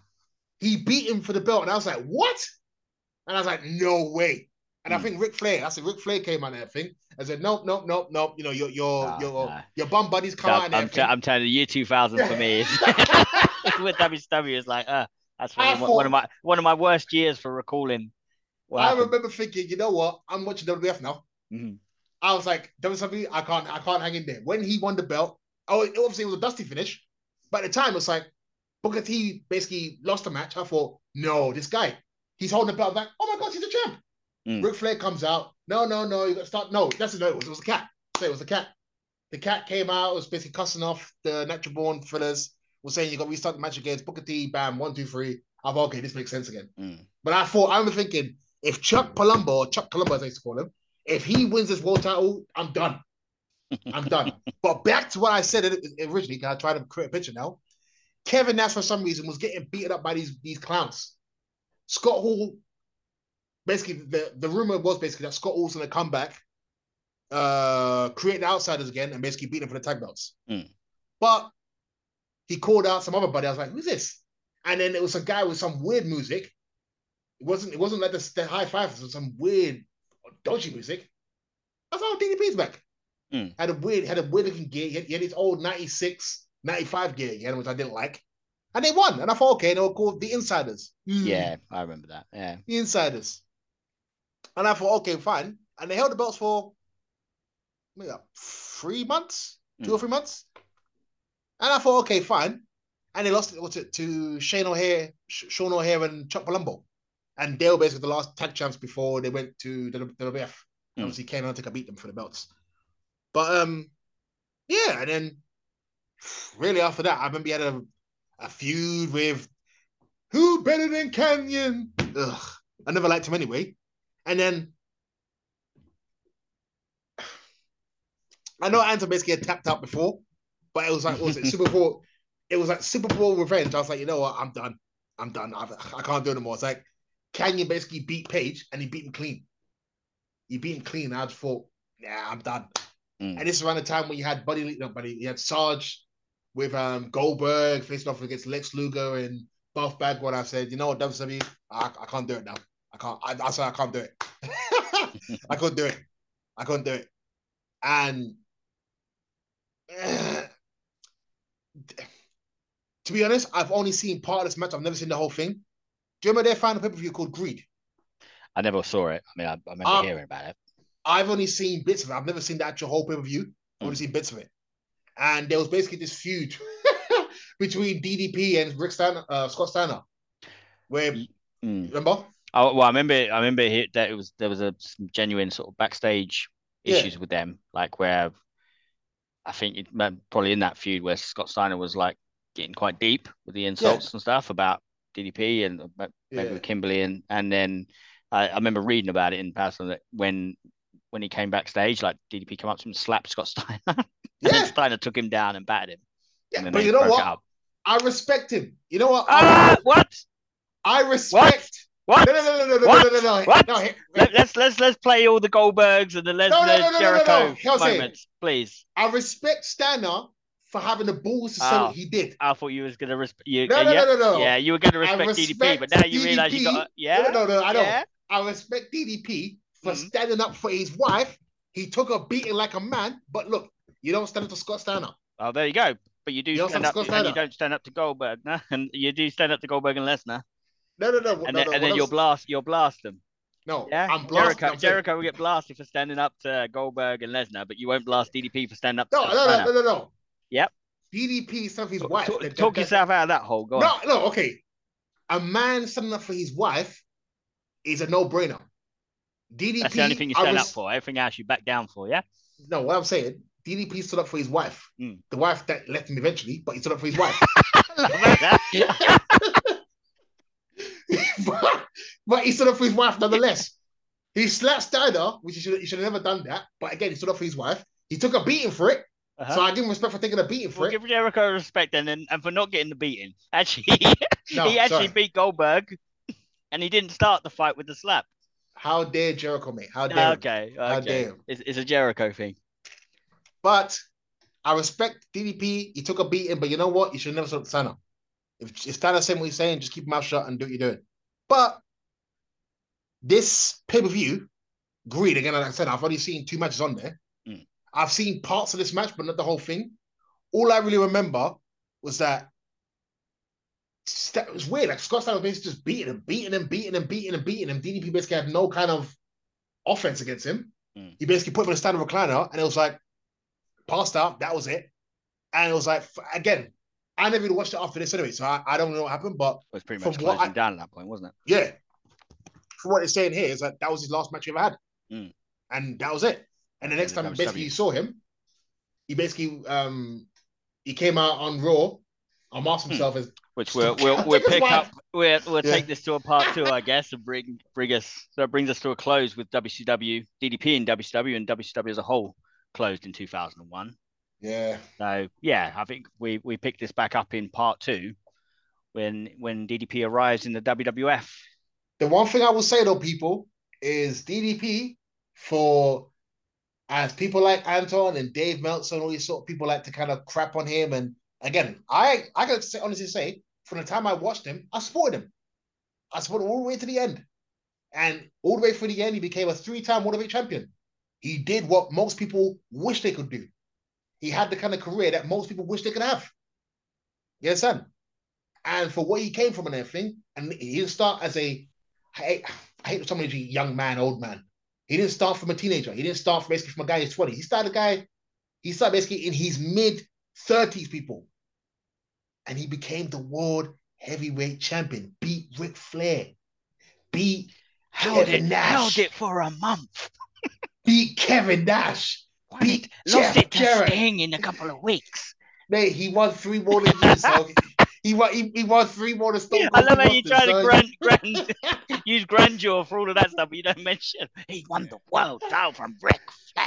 He beat him for the belt, and I was like, what? And I was like, no way. And mm. I hmm. think Ric Flair, I said Ric Flair came on there, I think. I said, nope, nope, nope, nope. You know, your your no, your no. your bum buddies come no, on. I'm, t- I'm telling you, year 2000 for me is with WCW is like, uh, that's one, thought, one, of my one of my worst years for recalling. I happened. remember thinking, you know what? I'm watching WWF now. Mm-hmm. I was like, WWE, I can't, I can't hang in there. When he won the belt, oh, obviously it was a dusty finish. But at the time, it's like Booker T basically lost the match. I thought, no, this guy, he's holding the belt. I'm oh my God, he's a champ. Mm. Ric Flair comes out. No, no, no, you got to start. No, that's no, it was, it was a cat. Say it was a cat. The cat came out, was basically cussing off the natural born thrillers, was saying you got to restart the match against Booker T, bam, one, two, three. I thought, okay, this makes sense again. Mm. But I thought, I remember thinking, if Chuck Palumbo, or Chuck Palumbo as I used to call him, if he wins this world title, I'm done. I'm done. but back to what I said originally, because I try to create a picture now. Kevin Nash, for some reason, was getting beaten up by these these clowns. Scott Hall, basically, the, the rumor was basically that Scott Hall's to come back, uh, create the outsiders again, and basically beat them for the tag belts. Mm. But he called out some other buddy. I was like, who's this? And then it was a guy with some weird music. It wasn't it wasn't like the, the high five, it was some weird dodgy music. Like, oh, DDP's back. Mm. Had a weird, had a weird looking gear. He had, he had his old 96, 95 gear again, which I didn't like. And they won. And I thought, okay, they were called the Insiders. Mm. Yeah, I remember that. Yeah. The Insiders. And I thought, okay, fine. And they held the belts for maybe like three months, two mm. or three months. And I thought, okay, fine. And they lost what's it to Shane O'Haire, Sean O'Haire, and Chuck Palumbo. And they were basically the last tag champs before they went to the WWF. Mm. Obviously, Kane and Undertaker beat them for the belts. But um, yeah, and then really after that, I remember he had a, a feud with who better than Kanyon? Ugh, I never liked him anyway. And then I know Anton basically had tapped out before, but it was like, was it SuperBrawl? It was like SuperBrawl revenge. I was like, you know what? I'm done. I'm done. I, I can't do it anymore. It's like Kanyon basically beat Page and he beat him clean. He beat him clean. I just thought, yeah, I'm done. Mm. And this is around the time when you had Buddy, no, Buddy, you had Sarge with um, Goldberg facing off against Lex Luger and Buff Bagwell. I said, you know what, WWE, I, I can't do it now. I can't. I, I said I can't do it. I couldn't do it. I couldn't do it. And uh, to be honest, I've only seen part of this match. I've never seen the whole thing. Do you remember their final pay per view called Greed? I never saw it. I mean, I, I remember um, hearing about it. I've only seen bits of it. I've never seen the actual whole pay per view. I've only mm. seen bits of it. And there was basically this feud between DDP and Rick Steiner, uh, Scott Steiner, where mm. remember? Oh well, I remember. I remember that it was there was a genuine sort of backstage issues yeah. with them, like where I think it, probably in that feud where Scott Steiner was like getting quite deep with the insults yeah. and stuff about DDP and maybe yeah. with Kimberly and and then I, I remember reading about it in person that when when he came backstage, like DDP came up to him slapped Scott Steiner. and yeah. then Steiner took him down and batted him. Yeah, but you know what? I respect him. You know what? Uh, what? I respect. What? No, no, no, no, no, what? no, no, no, no. What? No, Let, us let's let's play all the Goldbergs and the Lesnar no, no, no, no, Jericho no, no, moments, please. I respect Steiner for having the balls to say oh, what he did. I thought you was gonna respect. You, no, no, yeah, no, no, no. Yeah, you were gonna respect, respect DDP, but now you DDP, realize you got. Yeah. No, no, no, I don't. Yeah? I respect DDP for mm-hmm. standing up for his wife. He took a beating like a man, but look, you don't stand up to Scott Steiner. Oh, there you go. But you do you stand up, to, and you don't stand up to Goldberg, no? and you do stand up to Goldberg and Lesnar. No, no, no. And no, then, no, and then you'll blast, you'll blast them. No, yeah, I'm Jericho. I'm Jericho will get blasted for standing up to Goldberg and Lesnar, but you won't blast DDP for standing up. No, no, no, no, no, no. Yep. DDP stuff his wife. Talk, talk yourself out of that hole. Go no, on. no, okay. A man standing up for his wife is a no-brainer. DDP. That's the only thing you stand up for. Everything else you back down for. Yeah. No, what I'm saying, DDP stood up for his wife. Mm. The wife that left him eventually, but he stood up for his wife. but, but he stood up for his wife nonetheless. He slapped Steiner, which he should, he should have never done that. But again, he stood up for his wife. He took a beating for it. Uh-huh. So I give him respect for taking a beating for we'll it. Give Jericho respect and then and for not getting the beating. Actually, no, he actually sorry. beat Goldberg, and he didn't start the fight with the slap. How dare Jericho, mate? How dare? Okay, okay. How dare it's, it's, a Jericho thing. But I respect DDP. He took a beating, but you know what? You should never stop Steiner. If, if Steiner saying what he's saying, just keep your mouth shut and do what you're doing. But this pay per view, greed again. Like I said, I've only seen two matches on there. Mm. I've seen parts of this match, but not the whole thing. All I really remember was that it was weird. Like Scott Steiner basically just beating him, beating him, beating him, beating him, beating him. DDP basically had no kind of offense against him. Mm. He basically put him in a standing recliner, and it was like passed out. That was it. And it was like again, I never even watched it after this anyway, so I, I don't know what happened. But it was pretty much closing I, down at that point, wasn't it? Yeah. From what it's saying here is that that was his last match he ever had, mm. and that was it. And the next time, basically, you saw him, he basically um he came out on Raw, hmm. himself as which we'll we'll, we'll pick up. We'll, we'll yeah. take this to a part two, I guess, and bring bring us so it brings us to a close with WCW, DDP and WCW, and WCW as a whole closed in 2001. Yeah. So yeah, I think we we picked this back up in part two when when DDP arrives in the WWF. The one thing I will say though, people, is DDP for as people like Anton and Dave Meltzer and all these sort of people like to kind of crap on him. And again, I I gotta say, honestly say, from the time I watched him, I supported him. I supported him all the way to the end. And all the way through the end, he became a three-time world heavyweight champion. He did what most people wish they could do. He had the kind of career that most people wish they could have. You understand? And for where he came from and everything, and he didn't start as a I hate, I hate somebody young man, old man. He didn't start from a teenager. He didn't start basically from a guy who's 20. He started a guy, he started basically in his mid 30s, people. And he became the world heavyweight champion, beat Ric Flair, beat held Kevin it, Nash. Held it for a month. beat Kevin Nash. beat lost Jeff it to Jarrett. Sting in a couple of weeks. Mate, he won three more than so he won. He, he won three more than Stone I love how you try to grand, grand, use grandeur for all of that stuff, but you don't mention he won the world title from Ric Flair.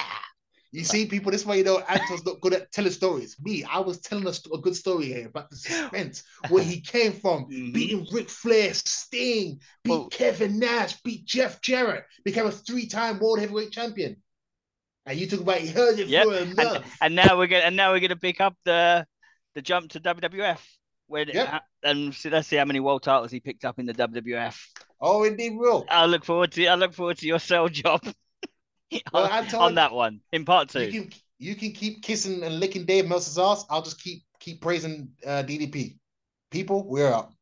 You see, people, this way you know Anton's not good at telling stories. Me, I was telling a, a good story here about the suspense, where he came from, mm-hmm. beating Ric Flair, Sting, beat Kevin Nash, beat Jeff Jarrett, became a three-time world heavyweight champion. And you talk about he heard it yep. and, and, now we're gonna and now we're gonna pick up the the jump to WWF. Where yep. and so let's see how many world titles he picked up in the WWF. Oh, indeed, will. I look forward to I look forward to your sell job. well, on, Anton, on, that one in part two. You can, you can keep kissing and licking Dave Meltzer's ass. I'll just keep keep praising uh, DDP. People, we're up.